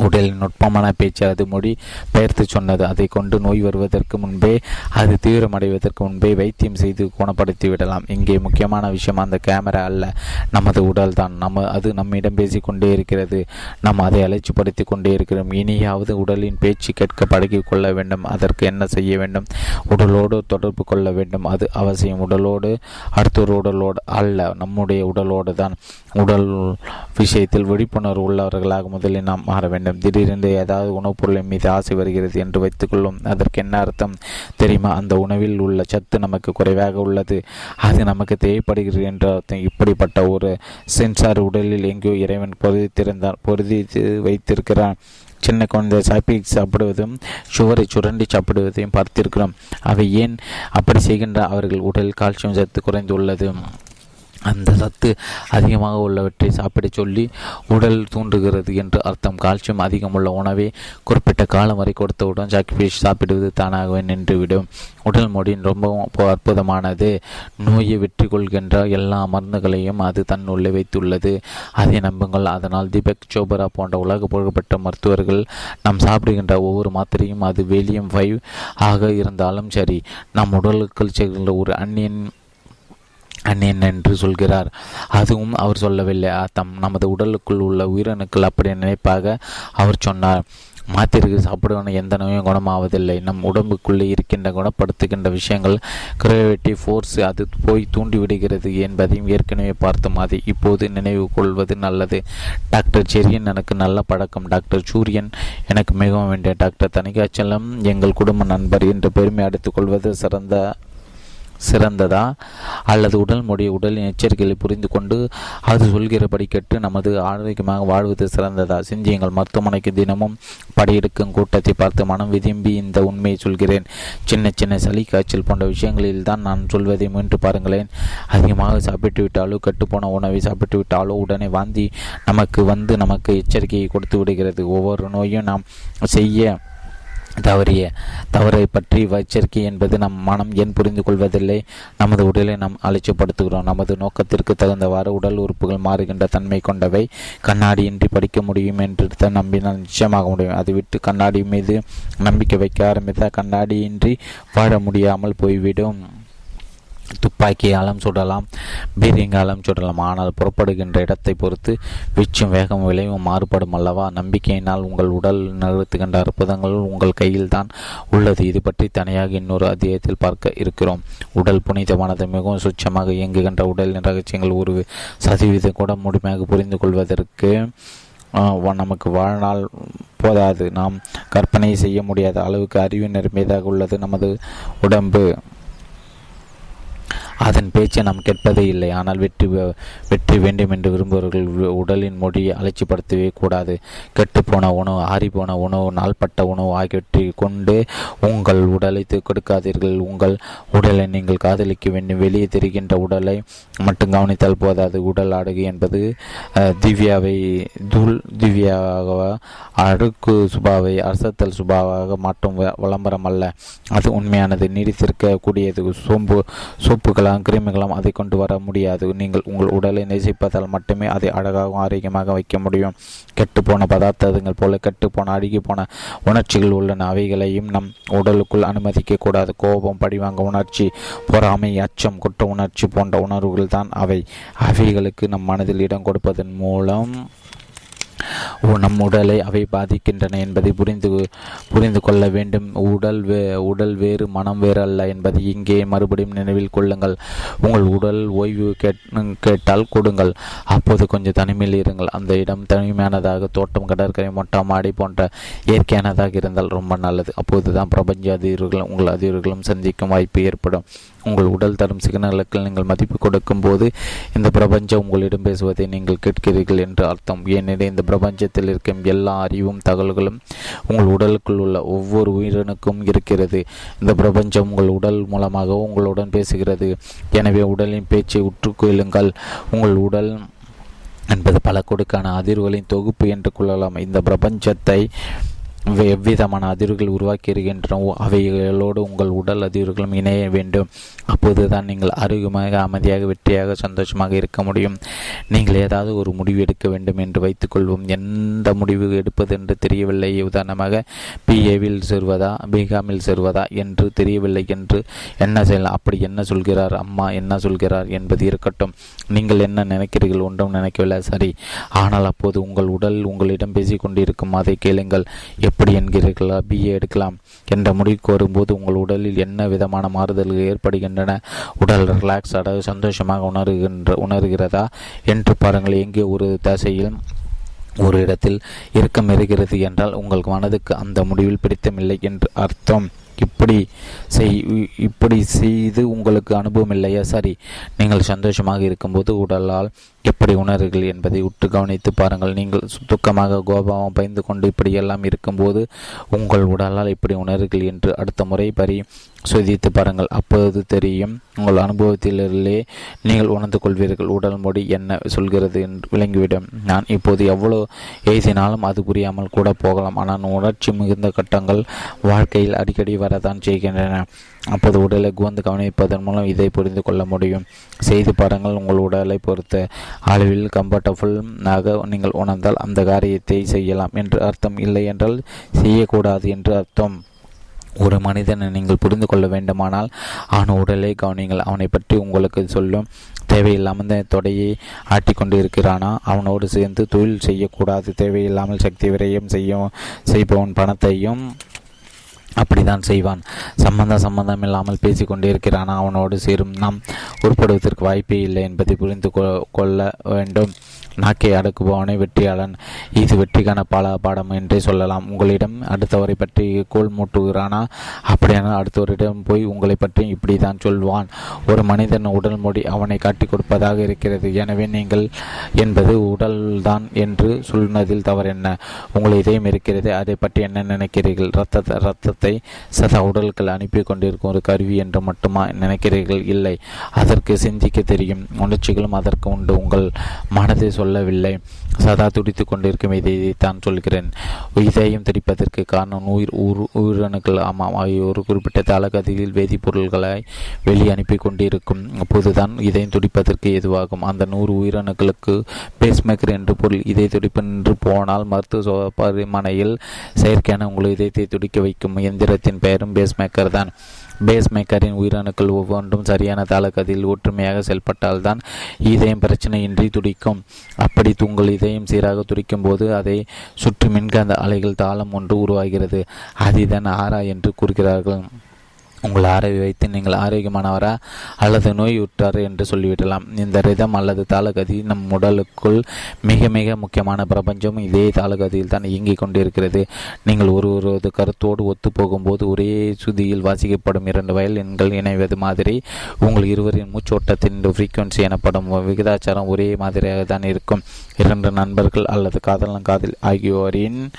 உடலின் நுட்பமான பேச்சு அது மொழி பெயர்த்து சொன்னது. அதை கொண்டு நோய் வருவதற்கு முன்பே அது தீவிரமடைவதற்கு முன்பே வைத்தியம் செய்து குணப்படுத்தி விடலாம். இங்கே முக்கியமான விஷயம் அந்த கேமரா அல்ல. நமது உடல் தான். நம்ம அது நம்மிடம் பேசிக்கொண்டே இருக்கிறது. நாம் அதை அலைச்சிப்படுத்தி கொண்டே இருக்கிறோம். இனியாவது உடலின் பேச்சு கேட்க பழகி கொள்ள வேண்டும். அதற்கு என்ன செய்ய வேண்டும்? உடலோடு தொடர்பு கொள்ள வேண்டும். அது அவசியம். உடலோடு அடுத்தொரு உடலோடு அல்ல. நம்முடைய உடலோடு தான். உடல் விஷயத்தில் விழிப்புணர்வு உள்ளவர்களாக முதலில் நாம் மாற வேண்டும். வேண்டும். திடீரென்று ஏதாவது உணவுப் பொருளின் மீது ஆசை வருகிறது என்று வைத்துக்கொள்ளும் அதற்கு என்ன அர்த்தம்? தெரியுமா அந்த உணவில் உள்ள சத்து நமக்கு குறைவாக உள்ளது. அது நமக்கு தேவைப்படுகிறது என்ற அர்த்தம். இப்படிப்பட்ட ஒரு சென்சார் உடலில் எங்கேயோ இறைவன் பொருதித்திருந்தான் பொருதி வைத்திருக்கிறான். சின்ன குழந்தை சாப்பி சாப்பிடுவதும் சுவரை சுரண்டி சாப்பிடுவதையும் பார்த்திருக்கிறோம். அவை ஏன் அப்படி செய்கின்ற? அவர்கள் உடல் கால்சியம் சத்து குறைந்துள்ளது. அந்த சத்து அதிகமாக உள்ளவற்றை சாப்பிடச் சொல்லி உடல் தூண்டுகிறது என்று அர்த்தம். கால்சியம் அதிகமுள்ள உணவை குறிப்பிட்ட காலம் வரை கொடுத்தவுடன் ஜாக்கி சாப்பிடுவது தானாகவே நின்றுவிடும். உடல் மொழியின் ரொம்பவும் அற்புதமானது. நோயை வெற்றி கொள்கின்ற எல்லா மருந்துகளையும் அது தன்னுள்ளே வைத்துள்ளது. அதை நம்புங்கள். அதனால் தீபக் சோபரா போன்ற உலக புகழ்பெற்ற மருத்துவர்கள் நாம் சாப்பிடுகின்ற ஒவ்வொரு மாத்திரையும் அது வேலியம் ஃபைவ் ஆக இருந்தாலும் சரி நம் உடலுக்குள் செல்கின்ற ஒரு அந்நியன் அந்நியன் என்று சொல்கிறார். அதுவும் அவர் சொல்லவில்லை. தம் நமது உடலுக்குள் உள்ள உயிரணுக்கள் அப்படி நினைப்பாக அவர் சொன்னார். மாத்திரைகள் சாப்பிடுவன எந்த நோயும் குணமாவதில்லை. நம் உடம்புக்குள்ளே இருக்கின்ற குணப்படுத்துகின்ற விஷயங்கள் கிரேவிட்டி ஃபோர்ஸ் அது போய் தூண்டிவிடுகிறது என்பதையும் ஏற்கனவே பார்த்தோம். அதை இப்போது நினைவு கொள்வது நல்லது. டாக்டர் செரியன் எனக்கு நல்ல பழக்கம். டாக்டர் சூரியன் எனக்கு மிகவும் வேண்டிய டாக்டர். தனிகாச்சலம் எங்கள் குடும்ப நண்பர் என்று பெருமை அடித்துக் கொள்வது சிறந்த சிறந்ததா? அல்லது உடல் மொழி உடலின் எச்சரிக்கைகளை புரிந்து கொண்டு அது சொல்கிறபடி கேட்டு நமது ஆரோக்கியமாக வாழ்வது சிறந்ததா? சிந்தியங்கள் மருத்துவமனைக்கு தினமும் படையெடுக்கும் கூட்டத்தை பார்த்து மனம் விரும்பி இந்த உண்மையை சொல்கிறேன். சின்ன சின்ன சளி காய்ச்சல் போன்ற விஷயங்களில் தான் நான் சொல்வதை முயன்று பாருங்களேன். அதிகமாக சாப்பிட்டு விட்டாலோ கட்டுப்போன உணவை சாப்பிட்டு விட்டாலோ உடனே வாந்தி நமக்கு வந்து நமக்கு எச்சரிக்கையை கொடுத்து விடுகிறது. ஒவ்வொரு நோயும் நாம் செய்ய தவறிய தவறை பற்றி எச்சரிக்கை என்பது நம் மனம் ஏன் புரிந்து கொள்வதில்லை நமது உடலை நாம் அலட்சியப்படுத்துகிறோம். நமது நோக்கத்திற்கு தகுந்தவாறு உடல் உறுப்புகள் மாறுகின்ற தன்மை கொண்டவை. கண்ணாடியின்றி படிக்க முடியும் என்று தான் நம்பினால் நிச்சயமாக முடியும். அதை விட்டு கண்ணாடி மீது நம்பிக்கை வைக்க ஆரம்பித்தால் கண்ணாடியின்றி வாழ முடியாமல் போய்விடும். துப்பாக்கியாலும் சுடலாம் பீரியங்காலும் சுடலாம். ஆனால் புறப்படுகின்ற இடத்தை பொறுத்து வீச்சும் வேகம் விளைவும் மாறுபடும் அல்லவா? நம்பிக்கையினால் உங்கள் உடல் நிறுத்துகின்ற அற்புதங்கள் உங்கள் கையில் தான் உள்ளது. இது பற்றி தனியாக இன்னொரு அத்தியாயத்தில் பார்க்க இருக்கிறோம். உடல் புனிதமானது மிகவும் சுச்சமாக இயங்குகின்ற உடலின் ரகசியங்கள் ஒரு சதவீதம் கூட முழுமையாக புரிந்து கொள்வதற்கு நமக்கு வாழ்நாள் போதாது. நாம் கற்பனை செய்ய முடியாத அளவுக்கு அறிவு நிரம்பியதாக உள்ளது. நமது உடம்பு அதன் பேச்சை நாம் கேட்பதே இல்லை. ஆனால் வெற்றி வெற்றி வேண்டும் என்று விரும்புபவர்கள் உடலின் மொழியை அலட்சிப்படுத்தவே கூடாது. கெட்டுப்போன உணவு ஆறிப்போன உணவு நாள்பட்ட உணவு ஆகியவற்றை கொண்டு உங்கள் உடலை கொடுக்காதீர்கள். உங்கள் உடலை நீங்கள் காதலிக்க வேண்டும். வெளியே தெரிகின்ற உடலை மட்டும் கவனித்தால் போதாது. உடல் அடகு என்பது திவ்யாவை தூள் திவ்யாக அடுக்கு சுபாவை அரசத்தல் சுபாவாக மாற்றும் விளம்பரம் அல்ல. அது உண்மையானது. நீடித்திருக்கக்கூடியது சோம்பு சோப்புகளால் கிருமிகளும் அதை கொண்டு வர முடியாது. நீங்கள் உங்கள் உடலை நேசிப்பதால் மட்டுமே அதை அழகாகவும் ஆரோக்கியமாக வைக்க முடியும். கெட்டுப்போன பதார்த்தங்கள் போல கெட்டுப்போன அழுகி போன உணர்ச்சிகள் உள்ளன. அவைகளையும் நம் உடலுக்குள் அனுமதிக்க கூடாது. கோபம் படிவாங்க உணர்ச்சி பொறாமை அச்சம் குற்ற உணர்ச்சி போன்ற உணர்வுகள் தான் அவை. அவைகளுக்கு நம் மனதில் இடம் கொடுப்பதன் மூலம் நம் உடலை அவை பாதிக்கின்றன என்பதை புரிந்து புரிந்து கொள்ள வேண்டும். உடல் வே உடல் வேறு மனம் வேறு அல்ல என்பதை இங்கே மறுபடியும் நினைவில் கொள்ளுங்கள். உங்கள் உடல் ஓய்வு கேட்டால் கொடுங்கள். அப்போது கொஞ்சம் தனிமையில் இருங்கள். அந்த இடம் தனிமையானதாக தோட்டம் கடற்கரை மொட்டை மாடி போன்ற இயற்கையானதாக இருந்தால் ரொம்ப நல்லது. அப்போதுதான் பிரபஞ்ச அதிர்வுகள் உங்கள் அதிர்வுகளும் சந்திக்கும் வாய்ப்பு ஏற்படும். உங்கள் உடல் தரும் சிக்னலுக்கு நீங்கள் மதிப்பு கொடுக்கும் போது இந்த பிரபஞ்சம் உங்களிடம் பேசுவதை நீங்கள் கேட்கிறீர்கள் என்று அர்த்தம். ஏனெனில் இந்த பிரபஞ்சத்தில் இருக்கும் எல்லா அறிவும் தகவல்களும் உங்கள் உடலுக்குள் உள்ள ஒவ்வொரு உயிரினுக்கும் இருக்கிறது. இந்த பிரபஞ்சம் உங்கள் உடல் மூலமாக உங்களுடன் பேசுகிறது. எனவே உடலின் பேச்சை உற்றுக்கொள்ளுங்கள் உங்கள் உடல் என்பது பல கொடுக்கான அதிர்வுகளின் தொகுப்பு என்று கொள்ளலாம். இந்த பிரபஞ்சத்தை எவ்விதமான அதிர்வுகள் உருவாக்கியிருக்கின்றனவோ அவைகளோடு உங்கள் உடல் அதிர்வுகளும் இணைய வேண்டும். அப்போதுதான் நீங்கள் ஆரோக்கியமாக அமைதியாக வெற்றியாக சந்தோஷமாக இருக்க முடியும். நீங்கள் ஏதாவது ஒரு முடிவு எடுக்க வேண்டும் என்று வைத்துக்கொள்வோம் எந்த முடிவு எடுப்பது என்று தெரியவில்லை. உதாரணமாக பிஏவில் சேர்வதா பிகாமில் சேர்வதா என்று தெரியவில்லை என்று என்ன செய்யலாம் அப்படி என்ன சொல்கிறார்? அம்மா என்ன சொல்கிறார் என்பது இருக்கட்டும். நீங்கள் என்ன நினைக்கிறீர்கள்? ஒன்றும் நினைக்கவில்லை. சரி. ஆனால் அப்போது உங்கள் உடல் உங்களிடம் பேசிக்கொண்டிருக்கும். அதை கேளுங்கள். எப்படி என்கிறீர்களா? பிஏ எடுக்கலாம் என்ற முடிவுக்கு வரும்போது உங்கள் உடலில் என்ன விதமான மாறுதல்கள் ஏற்படுகின்றன? உடல் ரிலாக்ஸ் அதாவது சந்தோஷமாக உணர்கின்ற உணர்கிறதா? என்று பாருங்கள் எங்கே ஒரு தசையில் ஒரு இடத்தில் இறுக்கம் இருக்கிறது என்றால் உங்கள் மனதுக்கு அந்த முடிவில் பிடித்தமில்லை என்று அர்த்தம். இப்படி செய் இப்படி செய்து உங்களுக்கு அனுபவம் இல்லையா? சரி நீங்கள் சந்தோஷமாக இருக்கும்போது உடலால் எப்படி உணர்கிறீர்கள் என்பதை உற்று கவனித்து பாருங்கள். நீங்கள் துக்கமாக கோபாவம் பயந்து கொண்டு இப்படியெல்லாம் இருக்கும்போது உங்கள் உடலால் இப்படி உணர்கிறீர்கள் என்று அடுத்த முறை பரி சோதித்து பாருங்கள். அப்போது தெரியும் உங்கள் அனுபவத்திலே நீங்கள் உணர்ந்து கொள்வீர்கள். உடல் மொழி என்ன சொல்கிறது என்று விளங்கிவிடும். நான் இப்போது எவ்வளோ எழுதினாலும் அது புரியாமல் கூட போகலாம். ஆனால் உணர்ச்சி மிகுந்த கட்டங்கள் வாழ்க்கையில் அடிக்கடி வரதான் செய்கின்றன. அப்போது உடலை குவந்து கவனிப்பதன் மூலம் இதை புரிந்து கொள்ள முடியும். செய்து பாருங்கள் உங்கள் உடலை பொறுத்த. அளவில் கம்ஃபர்டபுளாக நீங்கள் உணர்ந்தால் அந்த காரியத்தை செய்யலாம் என்று அர்த்தம் இல்லை என்றால் செய்யக்கூடாது என்று அர்த்தம். ஒரு மனிதனை நீங்கள் புரிந்து கொள்ள வேண்டுமானால் அவன் உடலை கவனிங்கள். அவனை பற்றி உங்களுக்கு சொல்லும் தேவையில்லாமல் தொடையை ஆட்டிக்கொண்டு இருக்கிறானா அவனோடு சேர்ந்து தொழில் செய்யக்கூடாது. தேவையில்லாமல் சக்தி விரயம் செய்யும் செய்பவன் பணத்தையும் அப்படிதான் செய்வான். சம்பந்தம் சம்பந்தம் இல்லாமல் பேசிக்கொண்டே இருக்கிறான்? அவனோடு சேரும். நாம் உருப்படுவதற்கு வாய்ப்பே இல்லை என்பதை புரிந்து கொள்ள வேண்டும். நாக்கை அடக்குபவனை வெற்றியாளன். இது வெற்றிக்கான பல பாடம் என்றே சொல்லலாம். உங்களிடம் அடுத்தவரை பற்றி கோல் மூட்டுகிறானா? அப்படியானால் அடுத்தவரிடம் போய் உங்களை பற்றி இப்படி தான் சொல்வான். ஒரு மனிதன் உடல் மொழி அவனை காட்டிக் கொடுப்பதாக இருக்கிறது. எனவே நீங்கள் என்பது உடல்தான் என்று சொன்னதில் தவறு என்ன உங்கள் இதயம் இருக்கிறது அதை பற்றி என்ன நினைக்கிறீர்கள்? ரத்த ரத்தத்தை சதா உடல்கள் அனுப்பி கொண்டிருக்கும் ஒரு கருவி என்று மட்டுமா நினைக்கிறீர்கள்? இல்லை. அதற்கு சிந்திக்க தெரியும். உணர்ச்சிகளும் அதற்கு உண்டு. உங்கள் மனதை சொல்லவில்லை. சதா துடித்து கொண்டிருக்கும் இதை தான் சொல்கிறேன். இதயம் துடிப்பதற்கு காரணம் உயிர் உயிரணுக்கள். ஆமாம் ஒரு குறிப்பிட்ட தாளகதியில் வேதிப்பொருள்களை வெளியே அனுப்பி கொண்டிருக்கும் அப்போதுதான் இதயம் துடிப்பதற்கு எதுவாகும் அந்த நூறு உயிரணுக்களுக்கு பேஸ்மேக்கர் என்று பொருள் இதய துடிப்பு நின்று போனால் மருத்துவ பரிமனையில் செயற்கையான உங்கள் இதயத்தை துடிக்க வைக்கும் இயந்திரத்தின் பெயரும் பேஸ்மேக்கர் தான். பேஸ் மேக்கரின் உயிரணுக்கள் ஒவ்வொன்றும் சரியான தாளக்கதில் ஒற்றுமையாக செயல்பட்டால்தான் இதயம் பிரச்சனையின்றி துடிக்கும். அப்படி உங்கள் இதயம் சீராக துடிக்கும் போது அதை சுற்றி மின்காந்த அலைகள் தாளம் ஒன்று உருவாகிறது. அதிதன் ஆரா என்று கூறுகிறார்கள். உங்கள் ஆரவி வைத்து நீங்கள் ஆரோக்கியமானவரா? அல்லது நோய் உற்றார் என்று சொல்லிவிடலாம். இந்த ரிதம் அல்லது தாளகதி நம் உடலுக்குள் மிக மிக முக்கியமான பிரபஞ்சம். இதே தாளகதியில் தான் இயங்கிக் கொண்டிருக்கிறது. நீங்கள் ஒரு ஒரு கருத்தோடு ஒத்து போகும்போது ஒரே சுதியில் வாசிக்கப்படும் இரண்டு வயல் எண்கள் இணைவது மாதிரி உங்கள் இருவரின் மூச்சோட்டத்தின் ஃப்ரீக்குவன்சி எனப்படும் விகிதாச்சாரம் ஒரே மாதிரியாக தான் இருக்கும். இரண்டு நண்பர்கள் அல்லது காதலன் காதல் ஆகியோரின்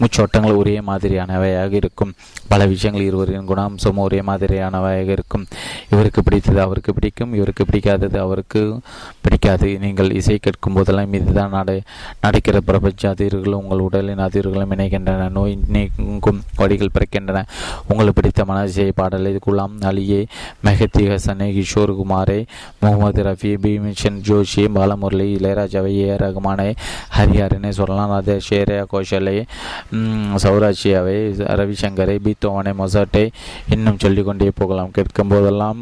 மூச்சோட்டங்கள் ஒரே மாதிரியானவையாக இருக்கும். பல விஷயங்கள் இருவரின் குணாம்சமும் ஒரே மாதிரியானவையாக இருக்கும். இவருக்கு பிடித்தது அவருக்கு பிடிக்கும். இவருக்கு பிடிக்காதது அவருக்கு பிடிக்காது. நீங்கள் இசை கேட்கும் போதெல்லாம் இதுதான் நடை நடக்கிற பிரபஞ்ச அதிர்களும் உங்கள் உடலின் அதிர்களும் இணைகின்றன. நோய் நீங்கும் வழிகள் பிறக்கின்றன. உங்களுக்கு பிடித்த மனசியை பாடலை குலாம் அலியே மெஹத்தி ஹசனே கிஷோர் குமாரே முகமது ரஃபி பீமிஷன் ஜோஷி பாலமுரளி இளையராஜாவை ஏ ரகுமானை ஹரிஹரனை சொல்லலாம். அதே ஷேரியா கோஷலை சௌராட்சியாவை ரவிசங்கரை பீத்தோவனை மொசாட்டை இன்னும் சொல்லிக்கொண்டே போகலாம். கேட்கும் போதெல்லாம்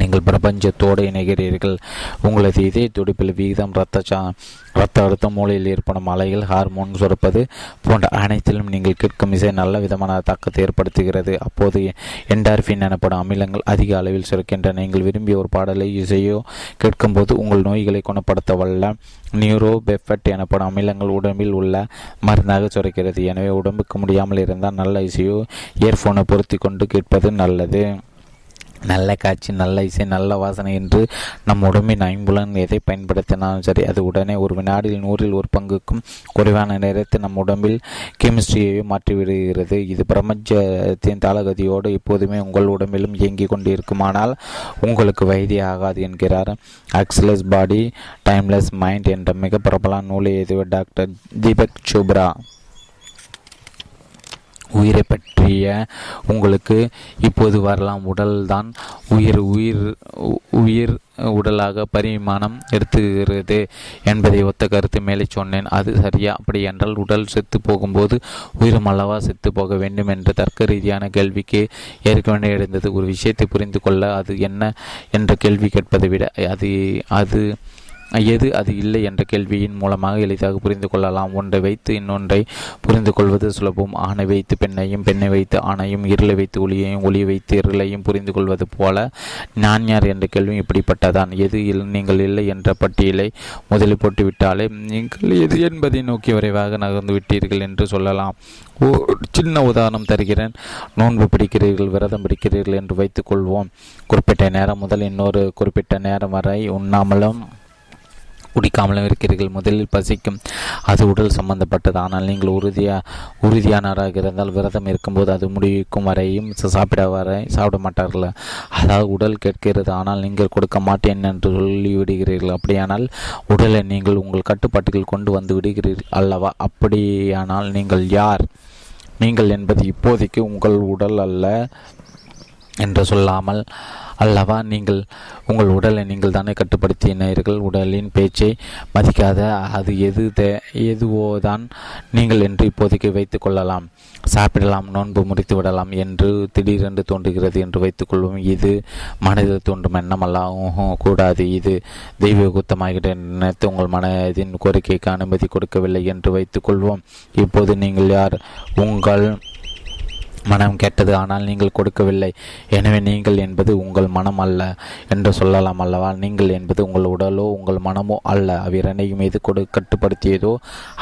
நீங்கள் பிரபஞ்சத்தோடு இணைகிறீர்கள். உங்களது இதய துடிப்பில் விகிதம் ரத்த சா ரத்த அழுத்தம் மூளையில் ஏற்படும் அலைகள் ஹார்மோன் சுரப்பது போன்ற அனைத்திலும் நீங்கள் கேட்கும் இசை நல்ல விதமான தாக்கத்தை ஏற்படுத்துகிறது. அப்போது என்டார்பின் எனப்படும் அமிலங்கள் அதிக அளவில் சுரக்கின்றன. நீங்கள் விரும்பிய ஒரு பாடலை இசையோ கேட்கும்போது உங்கள் நோய்களை குணப்படுத்த வல்ல நியூரோ பெஃபட் எனப்படும் அமிலங்கள் உடம்பில் உள்ள மருந்தாக சுரக்கிறது. எனவே உடம்புக்கு முடியாமல் இருந்தால் நல்ல இசையோ இயர்ஃபோனை பொருத்தி கொண்டு கேட்பது நல்லது. நல்ல காட்சி நல்ல இசை நல்ல வாசனை என்று நம் உடம்பின் ஐம்புலன் எதை பயன்படுத்தினாலும் சரி அது உடனே ஒரு வினாடியில் நூறில் ஒரு பங்குக்கும் குறைவான நேரத்தில் நம் உடம்பில் கெமிஸ்ட்ரியை மாற்றிவிடுகிறது. இது பிரபஞ்சத்தின் தாளகதியோடு எப்போதுமே உங்கள் உடம்பிலும் இயங்கிக் கொண்டிருக்குமானால் உங்களுக்கு வயதே ஆகாது என்கிறார். அக்ஸ்லெஸ் பாடி டைம்லெஸ் மைண்ட் என்ற மிக பிரபல நூலை எழுதிய டாக்டர் தீபக் சோப்ரா. உயிரை பற்றிய உங்களுக்கு இப்போது வரலாம் உடல் தான் உயிர் உயிர் உயிர் உடலாக பரிமாணம் எடுத்துகிறது என்பதை ஒத்த கருத்து மேலே சொன்னேன். அது சரியா? அப்படி என்றால் உடல் செத்து போகும்போது உயிரும் அல்லவா செத்து போக வேண்டும் என்ற தர்க்க ரீதியான கேள்விக்கு ஏற்கனவே இருந்தது ஒரு விஷயத்தை புரிந்து கொள்ள அது என்ன என்ற கேள்வி கேட்பதை விட அது அது எது அது இல்லை என்ற கேள்வியின் மூலமாக எளிதாக புரிந்து கொள்ளலாம். ஒன்றை வைத்து இன்னொன்றை புரிந்து கொள்வது சுலபம். ஆணை வைத்து பெண்ணையும் பெண்ணை வைத்து ஆணையும் இருளை வைத்து ஒளியையும் ஒளி வைத்து இருளையும் புரிந்து கொள்வது போல நான் யார் என்ற கேள்வியும் இப்படிப்பட்டதான். எது நீங்கள் இல்லை என்ற பட்டியலை முதலில் போட்டுவிட்டாலே நீங்கள் எது என்பதை நோக்கி விரைவாக நகர்ந்து விட்டீர்கள் என்று சொல்லலாம். சின்ன உதாரணம் தருகிறேன். நோன்பு பிடிக்கிறீர்கள் விரதம் பிடிக்கிறீர்கள் என்று வைத்துக் கொள்வோம் குறிப்பிட்ட நேரம் முதல் இன்னொரு குறிப்பிட்ட நேரம் வரை உண்ணாமலும் குடிக்காமலும் இருக்கிறீர்கள். முதலில் பசிக்கும். அது உடல் சம்பந்தப்பட்டது. ஆனால் நீங்கள் உறுதியா உறுதியானவராக இருந்தால் விரதம் இருக்கும்போது அது முடிவுக்கும் வரையும் சாப்பிட வரை சாப்பிட மாட்டார்கள். அதாவது உடல் கேட்கிறது. ஆனால் நீங்கள் கொடுக்க மாட்டேன் என்று சொல்லிவிடுகிறீர்கள். அப்படியானால் உடலை நீங்கள் உங்கள் கட்டுப்பாட்டுகள் கொண்டு வந்து விடுகிறீர்கள் அல்லவா? அப்படியானால் நீங்கள் யார்? நீங்கள் என்பது இப்போதைக்கு உங்கள் உடல் அல்ல என்று சொல்லாமல் அல்லவா? நீங்கள் உங்கள் உடலை நீங்கள் தானே கட்டுப்படுத்தினீர்கள். உடலின் பேச்சை மதிக்காத அது எது எதுவோதான் நீங்கள் என்று இப்போதைக்கு வைத்துக் கொள்ளலாம். சாப்பிடலாம் நோன்பு முடித்து விடலாம் என்று திடீரென்று தோன்றுகிறது என்று வைத்துக்கொள்வோம் இது மனதில் தோன்றும் எண்ணம் அல்ல கூடாது. இது தெய்வ குத்தமாகிட்ட நினைத்து உங்கள் மனதின் கோரிக்கைக்கு அனுமதி கொடுக்கவில்லை என்று வைத்துக்கொள்வோம் இப்போது நீங்கள் யார்? உங்கள் மனம் கேட்டது ஆனால் நீங்கள் கொடுக்கவில்லை. எனவே நீங்கள் என்பது உங்கள் மனம் அல்ல என்று சொல்லலாம் அல்லவா? நீங்கள் என்பது உங்கள் உடலோ உங்கள் மனமோ அல்ல. அவ்விரண்டையும் மீது கொடு கட்டுப்படுத்தியதோ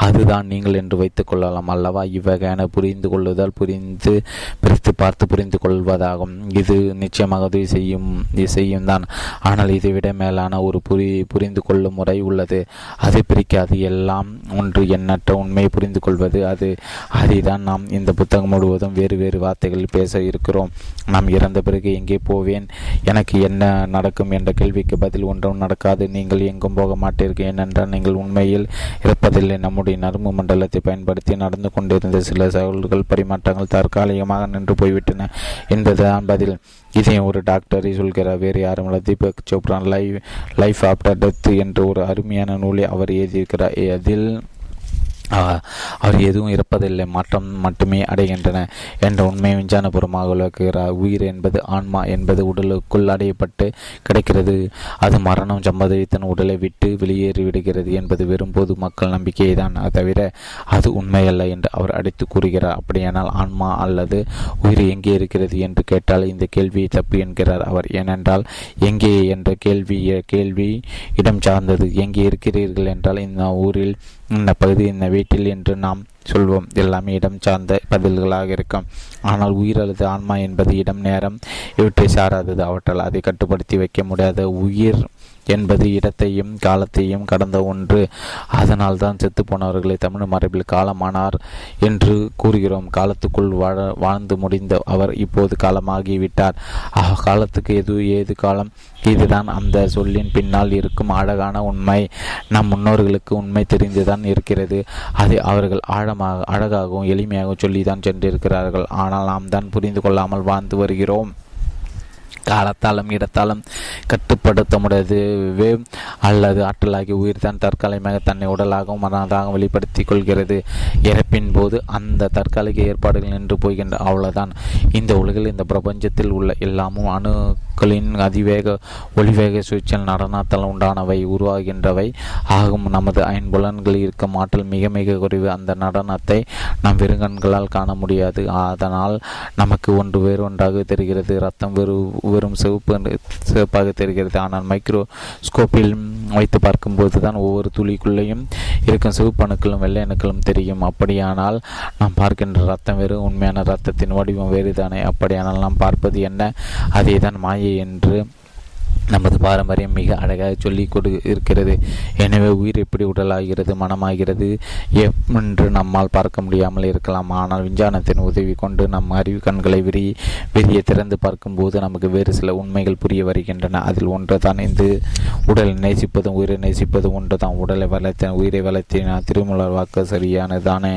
அதுதான் நீங்கள் என்று வைத்துக் கொள்ளலாம் அல்லவா? இவ்வகையான புரிந்து கொள்ளுதல் புரிந்து பிரித்து பார்த்து புரிந்து கொள்வதாகும். இது நிச்சயமாக உதவி செய்யும் செய்யும் தான். ஆனால் இதைவிட மேலான ஒரு புரி புரிந்து கொள்ளும் முறை உள்ளது. அதை பிரிக்காது. எல்லாம் ஒன்று எண்ணற்ற உண்மையை புரிந்து கொள்வது அது. அதைதான் நாம் இந்த புத்தகம் முழுவதும் வேறு வேறு வேறு வார்த்தைகளில் பேச இருக்கிறோம். நாம் இறந்த பிறகு எங்கே போவேன்? எனக்கு என்ன நடக்கும் என்ற கேள்விக்கு பதில் ஒன்றும் நடக்காது. நீங்கள் எங்கும் போக மாட்டீர்கள். ஏனென்றால் நீங்கள் உண்மையில் இருப்பதில்லை. நம்முடைய நரம்பு மண்டலத்தை பயன்படுத்தி நடந்து கொண்டிருந்த சில செயல்கள் பரிமாற்றங்கள் தற்காலிகமாக நின்று போய்விட்டன என்பதுதான் பதில். இதை ஒரு டாக்டரை சொல்கிறார். வேறு யாரும் Deepak Chopra life life after death என்ற ஒரு அருமையான நூலை அவர் எழுதியிருக்கிறார். அதில் அவர் எதுவும் இருப்பதில்லை மாற்றம் மட்டுமே அடைகின்றன என்ற உண்மை விஞ்ஞானபூர்வமாக விளக்குகிறார். உயிர் என்பது ஆன்மா என்பது உடலுக்குள் அடையப்பட்டு கிடைக்கிறது. அது மரணம் சம்பதவித்தன் உடலை விட்டு வெளியேறி விடுகிறது என்பது வெறும்போது மக்கள் நம்பிக்கையை தான் தவிர அது உண்மையல்ல என்று அவர் அடித்து கூறுகிறார். அப்படியானால் ஆன்மா அல்லது உயிர் எங்கே இருக்கிறது என்று கேட்டால் இந்த கேள்வியை தப்பு என்கிறார் அவர். ஏனென்றால் எங்கே என்ற கேள்வி கேள்வி இடம் சார்ந்தது. எங்கே இருக்கிறீர்கள் என்றால் இந்த ஊரில் இந்த பகுதி இந்த வீட்டில் என்று நாம் சொல்வோம். எல்லாமே இடம் சார்ந்த பதில்களாக இருக்கும். ஆனால் உயிர் அல்லது ஆன்மா என்பது இடம் நேரம். இவற்றை சாராதது அவற்றால் அதை கட்டுப்படுத்தி வைக்க முடியாத உயிர் என்பது இடத்தையும் காலத்தையும் கடந்த ஒன்று. அதனால் தான் செத்துப்போனவர்களை தமிழ் மரபில் காலமானார் என்று கூறுகிறோம். காலத்துக்குள் வாழ வாழ்ந்து முடிந்த அவர் இப்போது காலமாகிவிட்டார். காலத்துக்கு எது ஏது காலம்? இதுதான் அந்த சொல்லின் பின்னால் இருக்கும் அழகான உண்மை. நம் முன்னோர்களுக்கு உண்மை தெரிந்துதான் இருக்கிறது. அதை அவர்கள் ஆழமாக அழகாகவும் எளிமையாகவும் சொல்லிதான் சென்றிருக்கிறார்கள். ஆனால் நாம் தான் புரிந்து கொள்ளாமல் வாழ்ந்து வருகிறோம். காலத்தாலும் இடத்தாலும் கட்டுப்படுத்த முடியாது அல்லது ஆற்றலாகி உயிர் தான் தற்காலிகமாக தன்னை உடலாகவும் மனதாகவும் வெளிப்படுத்திக் கொள்கிறது. இறப்பின் போது அந்த தற்காலிக ஏற்பாடுகள் நின்று போகின்ற அவ்வளவுதான். இந்த உலகில் இந்த பிரபஞ்சத்தில் உள்ள எல்லாமும் அணுக்களின் அதிவேக ஒளிவேக சுழற்சியில் நடனத்தால் உண்டானவை உருவாகின்றவை. ஆகும் நமது ஐம்புலன்கள் இருக்கும் ஆற்றல் மிக மிக குறைவு. அந்த நடனத்தை நம் வெறுங்கண்களால் காண முடியாது. அதனால் நமக்கு ஒன்று வேறு ஒன்றாக தெரிகிறது. ரத்தம் வெறு வெறும் சிவப்பு சிவப்பாக தெரிகிறது. ஆனால் மைக்ரோஸ்கோப்பில் வைத்து பார்க்கும்போது தான் ஒவ்வொரு துளிக்குள்ளேயும் இருக்கும் சிவப்பு அணுக்களும் வெள்ளை அணுக்களும் தெரியும். அப்படியானால் நாம் பார்க்கின்ற ரத்தம் வேறு உண்மையான ரத்தத்தின் வடிவம் வேறுதானே? அப்படியானால் நாம் பார்ப்பது என்ன? அதே தான் மாயை என்று நமது பாரம்பரியம் மிக அழகாக சொல்லி கொடு இருக்கிறது. எனவே உயிர் எப்படி உடலாகிறது மனமாகிறது என்று நம்மால் பார்க்க முடியாமல் இருக்கலாம். ஆனால் விஞ்ஞானத்தின் உதவி கொண்டு நம் அறிவு கண்களை விரி விரிய திறந்து பார்க்கும்போது நமக்கு வேறு சில உண்மைகள் புரிய வருகின்றன. அதில் ஒன்று தான் இந்த. உடலை நேசிப்பதும் உயிரை நேசிப்பதும் ஒன்று தான் உடலை வளர்த்த உயிரை வளர்த்தினா திருமலர் வாக்கு சரியானதானே